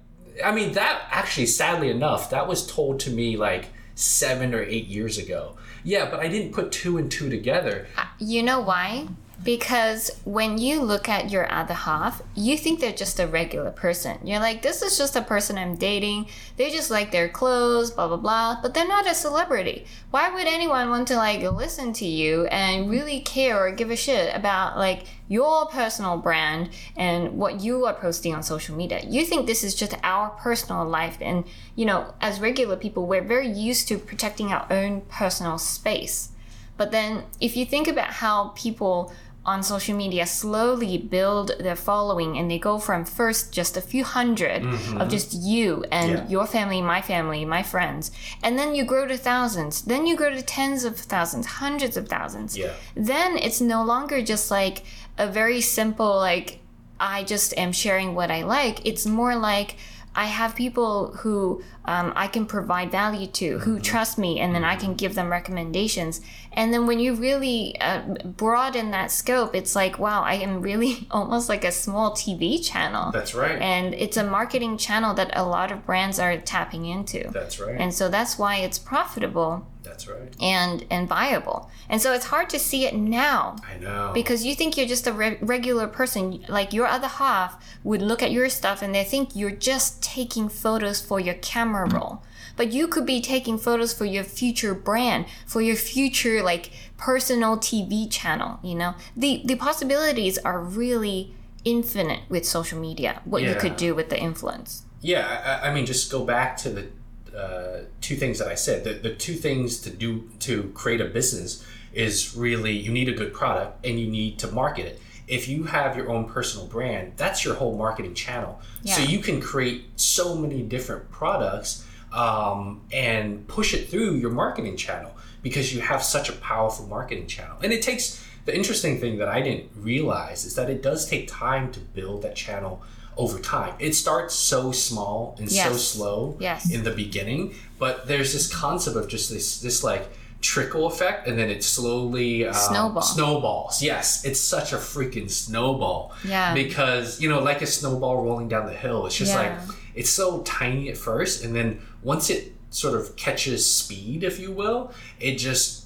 i mean that actually sadly enough that was told to me like seven or eight years ago yeah but i didn't put two and two together uh, You know why? Because when you look at your other half, you think they're just a regular person. You're like, this is just a person I'm dating. They just like their clothes, blah, blah, blah. But they're not a celebrity. Why would anyone want to like listen to you and really care or give a shit about like your personal brand and what you are posting on social media? You think this is just our personal life. And, you know, as regular people, we're very used to protecting our own personal space. But then, if you think about how people on social media slowly build their following and they go from first just a few 100 of mm-hmm. just you and Yeah. your family, my family, my friends, and then you grow to thousands, then you grow to tens of thousands, hundreds of thousands. Yeah. Then it's no longer just like a very simple, like, I just am sharing what I like. It's more like, I have people who um, I can provide value to, who mm-hmm. trust me, and then I mm-hmm. can give them recommendations. And then when you really uh, broaden that scope, it's like, wow, I am really almost like a small TV channel. that's right And it's a marketing channel that a lot of brands are tapping into. that's right And so that's why it's profitable. That's right. and and viable. And so it's hard to see it now I know. because you think you're just a re- regular person like your other half would look at your stuff and they think you're just taking photos for your camera roll but you could be taking photos for your future brand for your future like personal tv channel you know the the possibilities are really infinite with social media what you could do with the influence Yeah, I, I mean, just go back to the uh, two things that I said. The, the two things to do to create a business is really you need a good product and you need to market it. If you have your own personal brand, that's your whole marketing channel. Yeah. So you can create so many different products um, and push it through your marketing channel because you have such a powerful marketing channel. And it takes the interesting thing that I didn't realize is that it does take time to build that channel over time. It starts so small and so slow Yes. in the beginning, but there's this concept of just this this like trickle effect and then it slowly um, Snowball. snowballs yes it's such a freaking snowball Yeah. because you know like a snowball rolling down the hill it's just like it's so tiny at first and then once it sort of catches speed if you will it just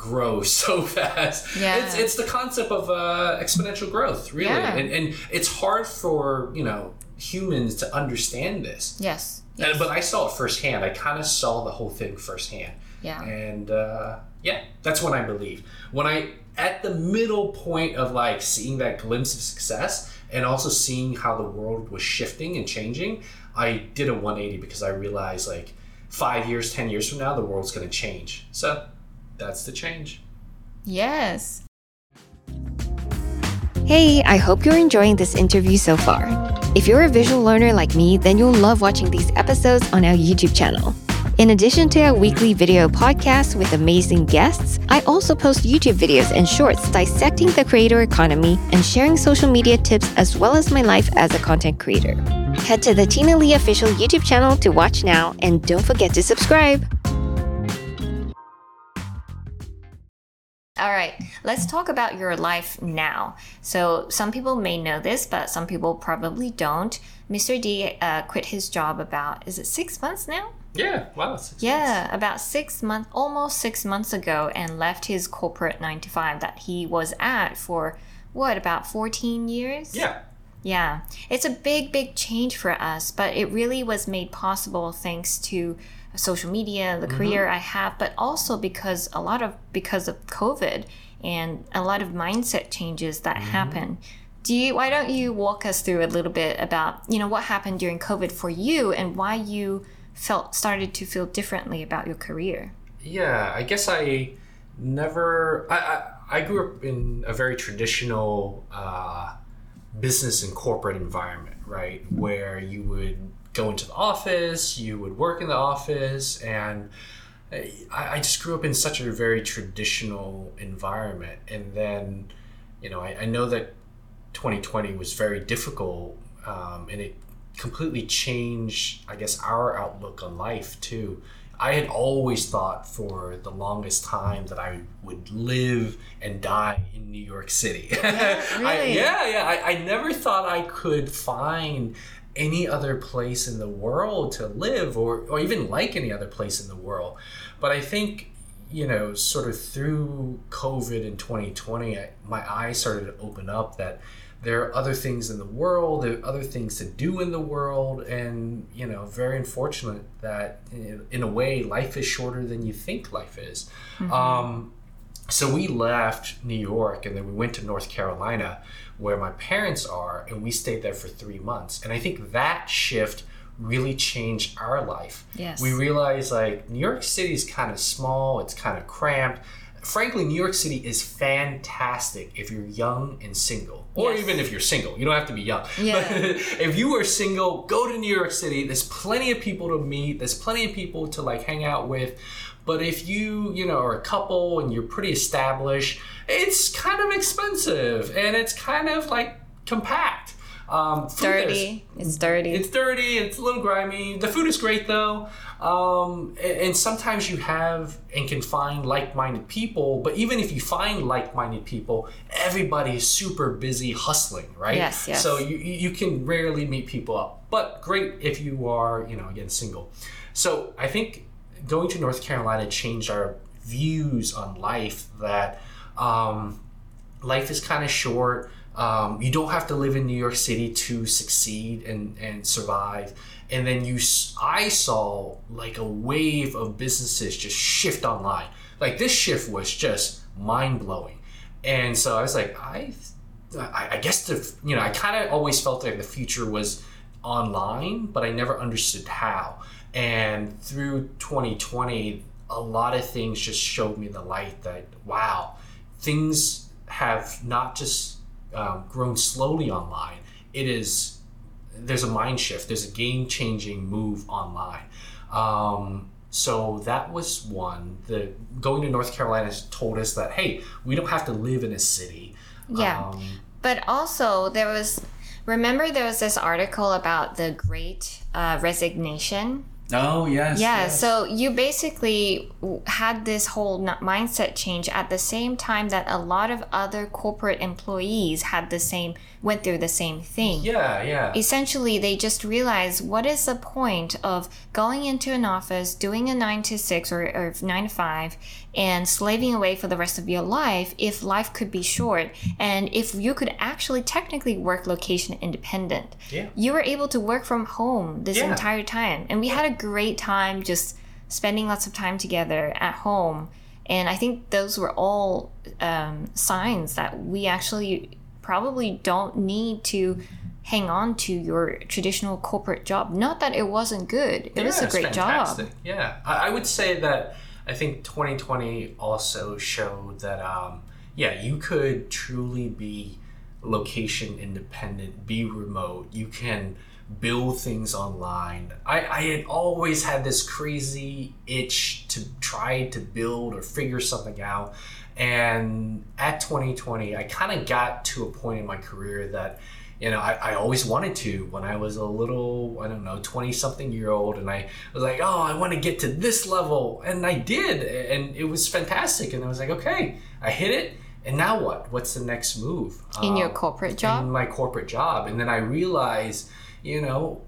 grows so fast. Yeah. it's, it's the concept of uh, exponential growth really. Yeah. and, and it's hard for you know humans to understand this. Yes, and, but i saw it firsthand. I kind of saw the whole thing firsthand. Yeah. And uh, yeah that's when i believe. When i at the middle point of like seeing that glimpse of success and also seeing how the world was shifting and changing i did a 180 because i realized like five years ten years from now the world's going to change so that's the change yes Hey, I hope you're enjoying this interview so far. If you're a visual learner like me, then you'll love watching these episodes on our YouTube channel. In addition to our weekly video podcast with amazing guests, I also post YouTube videos and shorts dissecting the creator economy and sharing social media tips as well as my life as a content creator. Head to the Tina Lee official YouTube channel to watch now and don't forget to subscribe. All right, let's talk about your life now. So, some people may know this, but some people probably don't. Mr. D uh, quit his job about, is it six months now? yeah wow six Yeah, about six months, almost six months ago, and left his corporate nine to five that he was at for what, about 14 years? yeah Yeah, it's a big, big change for us, but it really was made possible thanks to social media, the career I have, but also because a lot of because of COVID and a lot of mindset changes that happen. Do you? Why don't you walk us through a little bit about you know what happened during COVID for you and why you felt started to feel differently about your career? Yeah, I guess I never. I I, I grew up in a very traditional uh, business and corporate environment, right, where you would go into the office, you would work in the office, and I, I just grew up in such a very traditional environment. And then, you know, I, I know that 2020 was very difficult, um, and it completely changed, I guess, our outlook on life too. I had always thought for the longest time that I would live and die in New York City. I, really? yeah, yeah. I, I never thought I could find any other place in the world to live or, or even like any other place in the world. But I think, you know, sort of through COVID in 2020, I, my eyes started to open up that there are other things in the world, there are other things to do in the world, and you know, very unfortunate that in, a way, life is shorter than you think life is. Um, so we left New York and then we went to North Carolina, where my parents are, and we stayed there for three months. And I think that shift really changed our life. Yes. We realized like New York City is kind of small, it's kind of cramped. Frankly, New York City is fantastic if you're young and single, or Yes. even if you're single. You don't have to be young. Yeah. But if you are single, go to New York City. There's plenty of people to meet. There's plenty of people to like hang out with. But if you, you know, are a couple and you're pretty established, it's kind of expensive and it's kind of like compact. Um, Dirty. It's dirty. it's dirty. It's a little grimy. The food is great though, um, and, and sometimes you have and can find like-minded people. But even if you find like-minded people, everybody is super busy hustling, right? Yes, yes. So you you you can rarely meet people up. But great if you are, you know, again single. So I think going to North Carolina changed our views on life. That um, life is kind of short. Um, you don't have to live in New York City to succeed and, and survive. And then you, I saw like a wave of businesses just shift online. Like this shift was just mind blowing. And so I was like, I, I, I guess the, you know, I kind of always felt like the future was online, but I never understood how. And through 2020, a lot of things just showed me the light that, wow, things have not just um, grown slowly online. It is there's a mind shift. There's a game changing move online. Um, so that was one. The going to North Carolina told us that hey, we don't have to live in a city. Yeah. Um, But also, there was, remember, there was this article about the great uh, resignation? Oh yes. Yeah, yes. so you basically had this whole mindset change at the same time that a lot of other corporate employees had the same, went through the same thing. yeah, yeah. essentially they just realized what is the point of going into an office doing a 9 to 6 or, or 9 to 5 and slaving away for the rest of your life if life could be short and if you could actually technically work location independent Yeah. you were able to work from home this Yeah. entire time and we had a great time just spending lots of time together at home and i think those were all um, signs that we actually probably don't need to hang on to your traditional corporate job not that it wasn't good it was a great job. Yeah, I, I would say that I think 2020 also showed that um, yeah, you could truly be location independent, be remote. You can build things online. I, I had always had this crazy itch to try to build or figure something out. And at 2020, I kind of got to a point in my career that you know, I, I always wanted to when I was a little, I don't know, 20 something year old. And I was like, oh, I want to get to this level. And I did. And it was fantastic. And I was like, okay, I hit it. And now what? What's the next move? in your Um, corporate job in my corporate job. And then I realized, you know,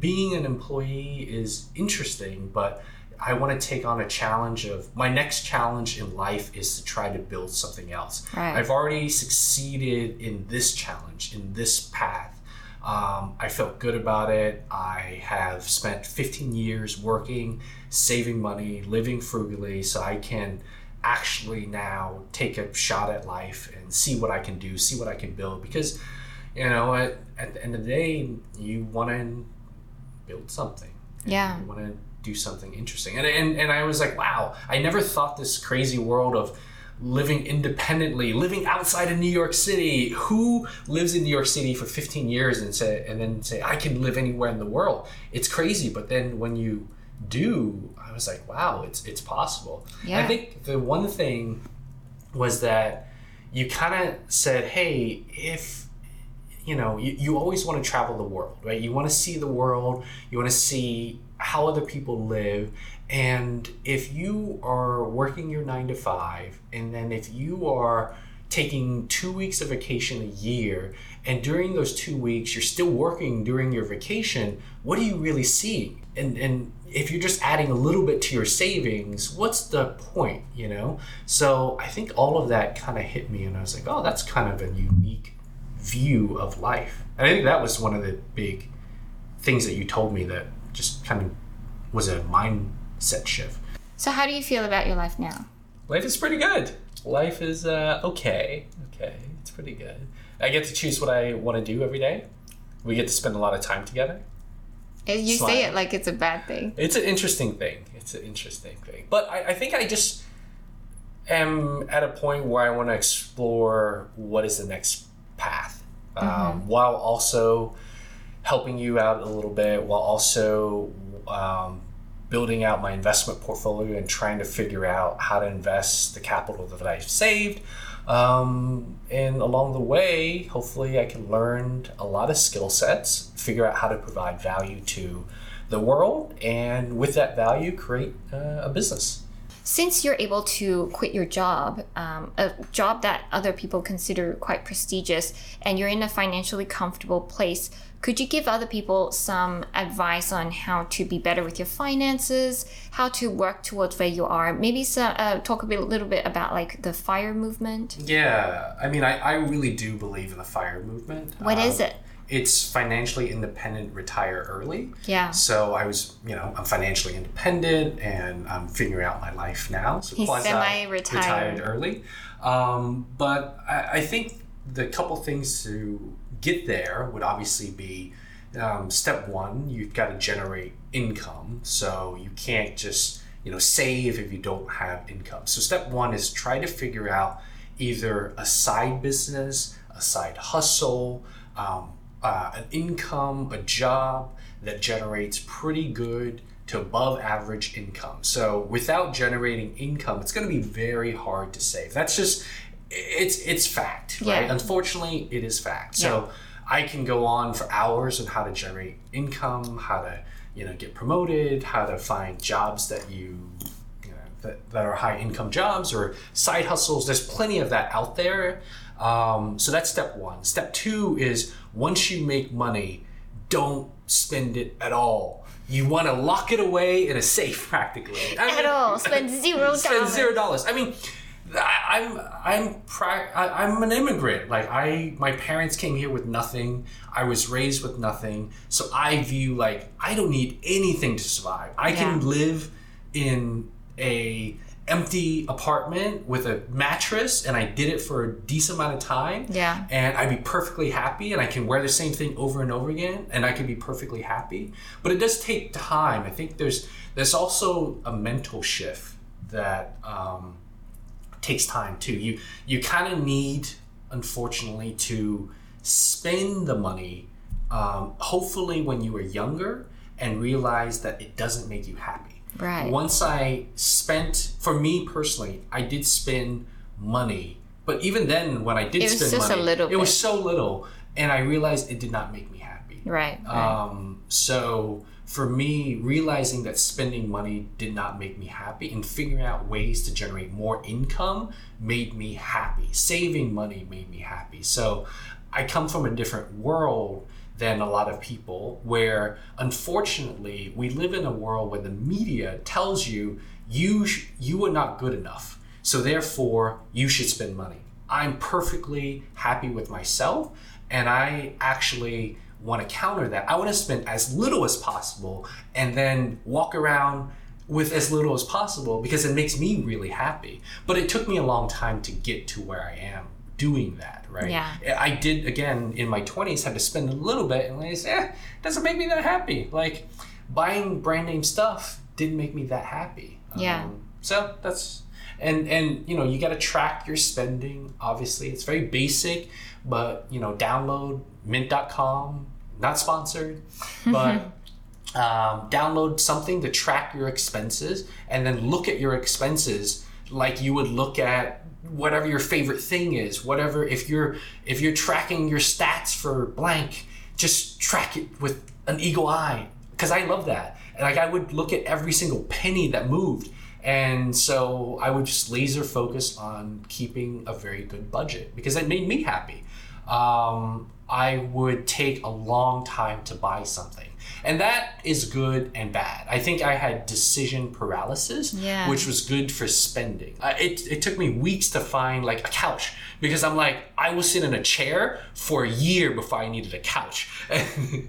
being an employee is interesting, but I want to take on a challenge of my next challenge in life is to try to build something else. Right. I've already succeeded in this challenge, in this path. Um, I felt good about it. I have spent 15 years working, saving money, living frugally, so I can actually now take a shot at life and see what I can do, see what I can build. Because, you know, at, at the end of the day, you want to build something. Yeah. You want to do something interesting. And, and, and I was like, wow, I never thought this crazy world of living independently, living outside of New York City. Who lives in New York City for 15 years and say and then say I can live anywhere in the world? It's crazy, but then when you do, I was like, wow, it's it's possible. Yeah. I think the one thing was that you kind of said, hey, if you know, you, you always want to travel the world, right? You want to see the world, you want to see how other people live. And if you are working your nine to five, and then if you are taking two weeks of vacation a year, and during those two weeks you're still working during your vacation, what are you really seeing? And and if you're just adding a little bit to your savings, what's the point, you know? So I think all of that kind of hit me, and I was like, oh, that's kind of a unique view of life. And I think that was one of the big things that you told me that just kind of was a mindset shift. so how do you feel about your life now Life is pretty good. Life is uh, okay. Okay, it's pretty good. I get to choose what I want to do every day. We get to spend a lot of time together. You Smile. say it like it's a bad thing It's an interesting thing. It's an interesting thing. But I, I think I just am at a point where I want to explore what is the next path um, while also helping you out a little bit, while also um, building out my investment portfolio and trying to figure out how to invest the capital that I've saved. Um, and along the way, hopefully, I can learn a lot of skill sets, figure out how to provide value to the world, and with that value, create uh, a business. since you're able to quit your job, um, a job that other people consider quite prestigious, and you're in a financially comfortable place, could you give other people some advice on how to be better with your finances, how to work towards where you are? Maybe some, uh, talk a bit, little bit about like the fire movement. Yeah, I mean, I, I really do believe in the fire movement. What is Um, it? It's financially independent, retire early. Yeah. So I was, you know, I'm financially independent and I'm figuring out my life now. So He's semi-retired. retired early. Um, but I, I think the couple things to get there would obviously be um, step one, you've got to generate income. So you can't just, you know, save if you don't have income. So step one is try to figure out either a side business, a side hustle, um, uh, an income, a job that generates pretty good to above average income. So without generating income, it's going to be very hard to save. That's just it's it's fact, right? Unfortunately, it is fact. So I can go on for hours on how to generate income, how to you know get promoted, how to find jobs that you you know, that, that are high income jobs or side hustles. There's plenty of that out there. Um, so that's step one. Step two is once you make money, don't spend it at all. You want to lock it away in a safe, practically. I At mean- all. Spend zero Spend zero dollars. I mean, I, I'm I'm pra- I, I'm an immigrant. Like I, my parents came here with nothing. I was raised with nothing. So I view like I don't need anything to survive. I can live in a empty apartment with a mattress, and I did it for a decent amount of time. Yeah. And I'd be perfectly happy, and I can wear the same thing over and over again, and I could be perfectly happy. But it does take time. I think there's there's also a mental shift that um, takes time too. You you kind of need, unfortunately, to spend the money. Um, hopefully, when you were younger, and realize that it doesn't make you happy. Right. Once I spent, for me personally, I did spend money, but even then, when I did It was spend just a money, little it was so little, and I realized it did not make me happy. Right. right. Um, so for me, realizing that spending money did not make me happy and figuring out ways to generate more income made me happy. Saving money made me happy. So I come from a different world than a lot of people where unfortunately we live in a world where the media tells you you sh- you are not good enough. So therefore you should spend money. I'm perfectly happy with myself and I actually want to counter that. I want to spend as little as possible and then walk around with as little as possible because it makes me really happy. But it took me a long time to get to where I am doing that, right? Yeah. I did again in my 20s had to spend a little bit and I said, eh, doesn't make me that happy. Like buying brand name stuff didn't make me that happy. Yeah. Um, so that's and and you know you got to track your spending obviously it's very basic but you know download mint.com not sponsored but um, download something to track your expenses and then look at your expenses like you would look at whatever your favorite thing is whatever if you're if you're tracking your stats for blank just track it with an eagle eye because i love that. And like i would look at every single penny that moved and so i would just laser focus on keeping a very good budget because it made me happy. Um, i would take a long time to buy something and that is good and bad i think i had decision paralysis Yeah. which was good for spending uh, it, it took me weeks to find like a couch because i'm like i will sit in a chair for a year before i needed a couch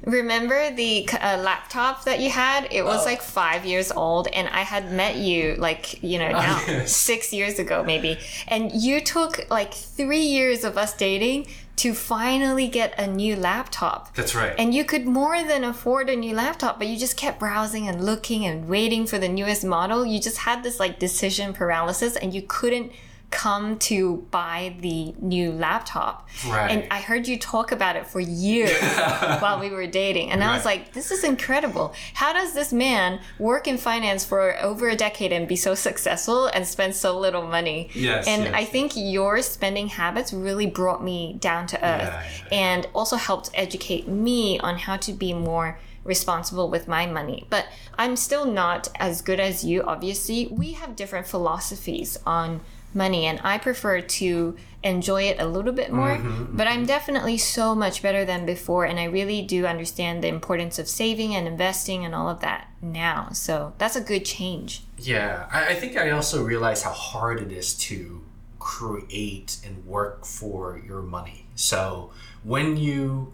Remember the uh, laptop that you had? It was Oh. like five years old, and I had met you like you know now yes. six years ago maybe, and you took like three years of us dating to finally get a new laptop. that's right And you could more than afford a new laptop, but you just kept browsing and looking and waiting for the newest model. You just had this like decision paralysis and you couldn't come to buy the new laptop. Right. And I heard you talk about it for years while we were dating. And I was like, this is incredible. How does this man work in finance for over a decade and be so successful and spend so little money? Yes, And yes. I think your spending habits really brought me down to earth Yeah, yeah. and also helped educate me on how to be more responsible with my money. But I'm still not as good as you, obviously. We have different philosophies on money and I prefer to enjoy it a little bit more. But I'm definitely so much better than before and I really do understand the importance of saving and investing and all of that now. So that's a good change. Yeah, I, I think I also realize how hard it is to create and work for your money. So when you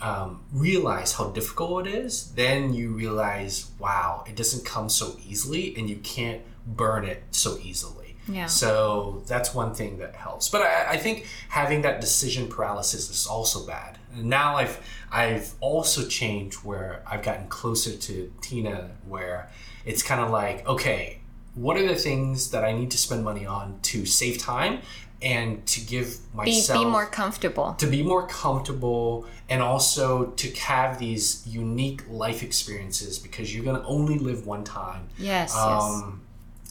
um, realize how difficult it is, then you realize, wow, it doesn't come so easily and you can't burn it so easily. Yeah. So that's one thing that helps. But I, I think having that decision paralysis is also bad. And now I've I've also changed where I've gotten closer to Tina, where it's kind of like, okay, what are the things that I need to spend money on to save time and to give Be, myself be more comfortable. to be more comfortable and also to have these unique life experiences because you're gonna only live one time. Yes, yes. Um,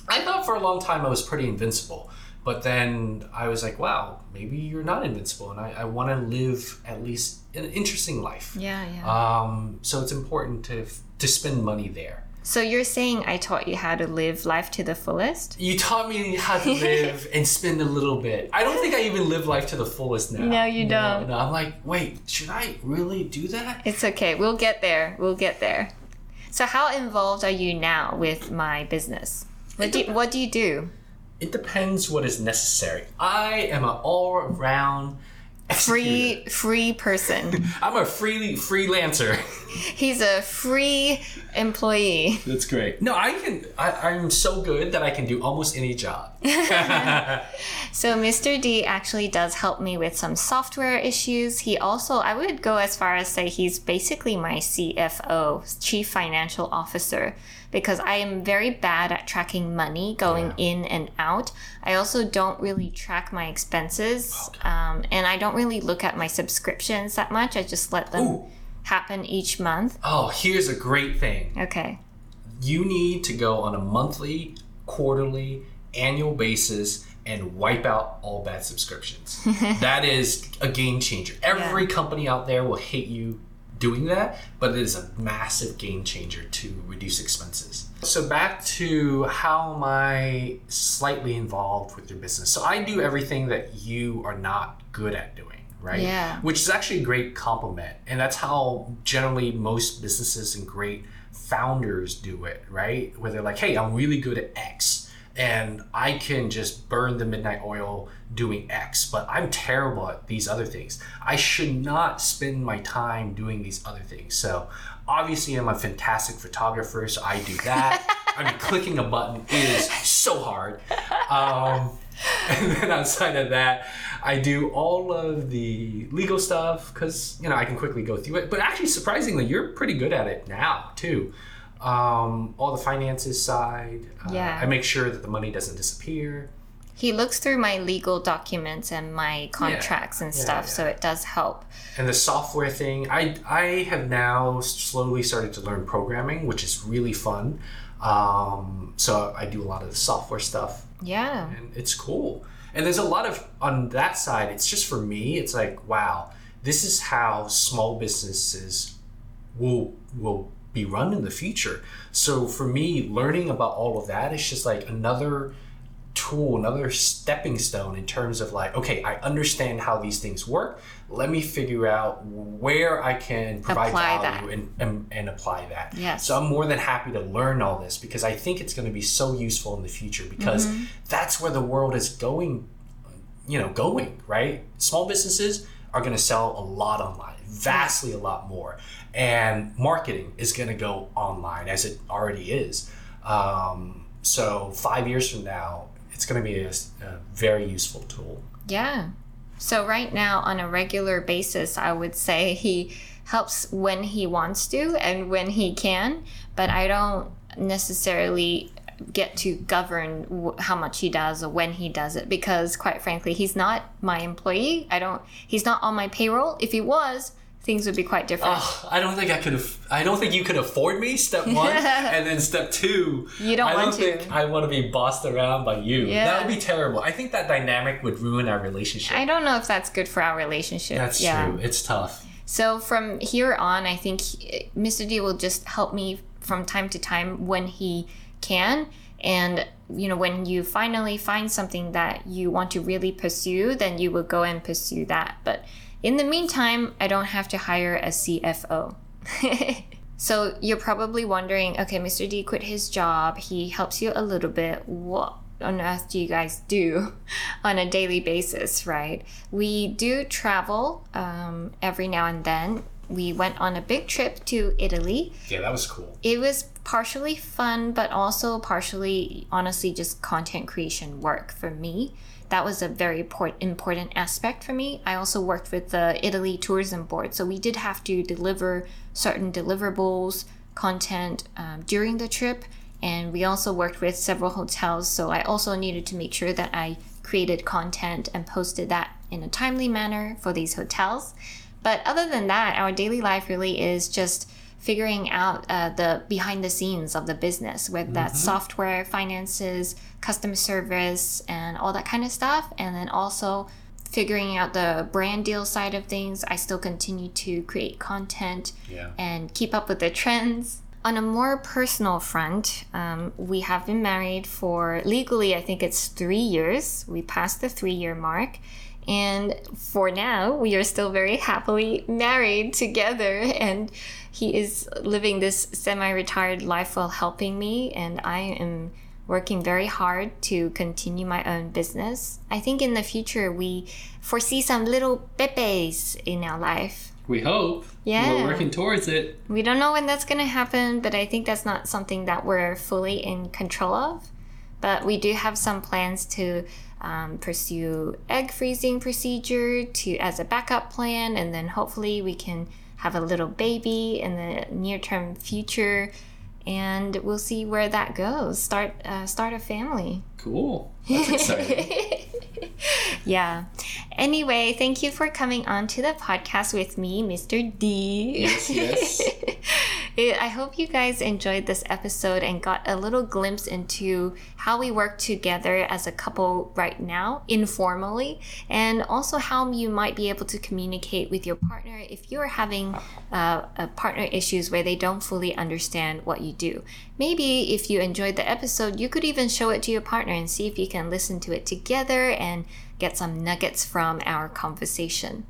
I thought for a long time I was pretty invincible, but then I was like, wow, maybe you're not invincible, and I, I want to live at least an interesting life. Yeah, yeah. Um, so it's important to to spend money there. so you're saying I taught you how to live life to the fullest? You taught me how to live and spend a little bit. I don't think I even live life to the fullest now. No, you don't. No, I'm like, wait, should I really do that? It's okay. We'll get there. We'll get there. So how involved are you now with my business? What do you, what do you do? It depends what is necessary. I am an all around Free free person. I'm a free freelancer. He's a free employee. That's great. No, I can. I, I'm so good that I can do almost any job. So Mr. D actually does help me with some software issues. He also I would go as far as say he's basically my CFO, Chief Financial Officer, because I am very bad at tracking money going in and out. I also don't really track my expenses, um, and I don't really look at my subscriptions that much. I just let them Ooh. happen each month. Oh, here's a great thing. Okay. You need to go on a monthly, quarterly, annual basis and wipe out all bad subscriptions. that is a game changer. Every company out there will hate you doing that, but it is a massive game changer to reduce expenses. So back to how am I slightly involved with your business? So I do everything that you are not good at doing, right? Yeah. Which is actually a great compliment. And that's how generally most businesses and great founders do it, right? Where they're like, hey, I'm really good at X and I can just burn the midnight oil doing X, but I'm terrible at these other things. I should not spend my time doing these other things. So obviously I'm a fantastic photographer, so I do that. I mean, clicking a button is so hard. Um, and then outside of that, I do all of the legal stuff because you know I can quickly go through it. But actually, surprisingly, you're pretty good at it now too. Um, all the finances side. Uh, Yeah. I make sure that the money doesn't disappear. He looks through my legal documents and my contracts and Yeah, stuff, yeah. so it does help. And the software thing, I I have now slowly started to learn programming, which is really fun. Um, so I do a lot of the software stuff, Yeah. and it's cool. And there's a lot of on that side. It's just for me. It's like wow, this is how small businesses will will be run in the future. So for me, learning about all of that is just like another tool, another stepping stone in terms of like, okay, I understand how these things work. Let me figure out where I can provide Apply value and, and, and apply that. Yes. So I'm more than happy to learn all this because I think it's going to be so useful in the future because Mm-hmm. that's where the world is going, you know, going, right? Small businesses are going to sell a lot online, vastly a lot more. And marketing is going to go online as it already is. Um, so five years from now, it's going to be a, a very useful tool. Yeah. So right now on a regular basis, I would say he helps when he wants to and when he can, but I don't necessarily get to govern w- how much he does or when he does it because quite frankly, he's not my employee. I don't he's not on my payroll. If he was, things would be quite different. Ugh, I don't think I could. Aff- I don't think you could afford me. Step one, and then step two. You don't I want don't to. think I want to be bossed around by you. Yeah. That would be terrible. I think that dynamic would ruin our relationship. I don't know if that's good for our relationship. That's yeah. true. It's tough. So from here on, I think eh, he- Mr. D will just help me from time to time when he can. And you know, when you finally find something that you want to really pursue, then you will go and pursue that. But in the meantime, I don't have to hire a CFO. so you're probably wondering, okay, Mr. D quit his job. He helps you a little bit. What on earth do you guys do on a daily basis, right? We do travel um, every now and then. We went on a big trip to Italy. Yeah, that was cool. It was partially fun, but also partially, honestly, just content creation work for me. That was a very important aspect for me. I also worked with the Italy Tourism Board, so we did have to deliver certain deliverables, content um, during the trip and we also worked with several hotels so i also needed to make sure that i created content and posted that in a timely manner for these hotels but other than that our daily life really is just figuring out uh, the behind the scenes of the business with that's mm-hmm. software finances customer service and all that kind of stuff and then also figuring out the brand deal side of things i still continue to create content yeah. and keep up with the trends on a more personal front, um, we have been married for legally, I think it's three years. We passed the three year mark. And for now, we are still very happily married together. And he is living this semi retired life while helping me. And I am working very hard to continue my own business. I think in the future, we foresee some little pepes in our life. We hope. Yeah. We're working towards it. We don't know when that's going to happen, but I think that's not something that we're fully in control of. But we do have some plans to um, pursue egg freezing procedure to as a backup plan, and then hopefully we can have a little baby in the near term future, and we'll see where that goes. Start uh, start a family. Cool. That's exciting. yeah. Anyway, thank you for coming on to the podcast with me, Mr. D. Yes, yes. I hope you guys enjoyed this episode and got a little glimpse into how we work together as a couple right now, informally, and also how you might be able to communicate with your partner if you're having uh, partner issues where they don't fully understand what you do. Maybe if you enjoyed the episode, you could even show it to your partner and see if you can listen to it together and get some nuggets from our conversation.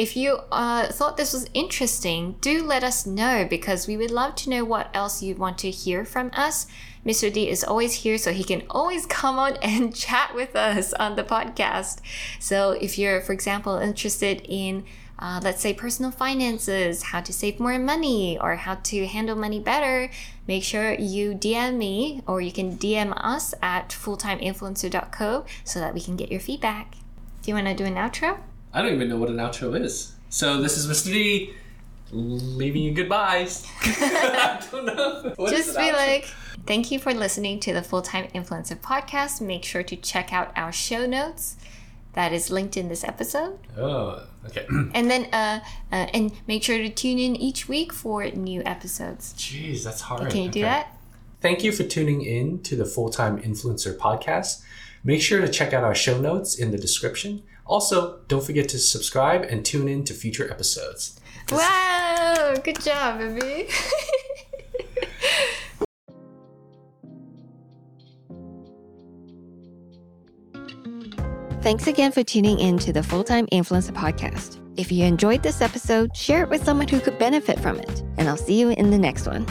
If you uh, thought this was interesting, do let us know because we would love to know what else you want to hear from us. Mr. D is always here, so he can always come on and chat with us on the podcast. So if you're, for example, interested in uh, let's say personal finances, how to save more money, or how to handle money better, make sure you DM me or you can DM us at fulltimeinfluencer.co so that we can get your feedback. Do you want to do an outro? I don't even know what an outro is. So this is Mr. D leaving you goodbyes. I don't know. What Just be outro? like, thank you for listening to the Full Time Influencer podcast. Make sure to check out our show notes that is linked in this episode. Oh, okay. and then, uh, uh, and make sure to tune in each week for new episodes. Jeez, that's hard. Can you do okay. that? Thank you for tuning in to the Full Time Influencer podcast. Make sure to check out our show notes in the description. Also, don't forget to subscribe and tune in to future episodes. Wow, good job, baby. Thanks again for tuning in to the Full Time Influencer Podcast. If you enjoyed this episode, share it with someone who could benefit from it. And I'll see you in the next one.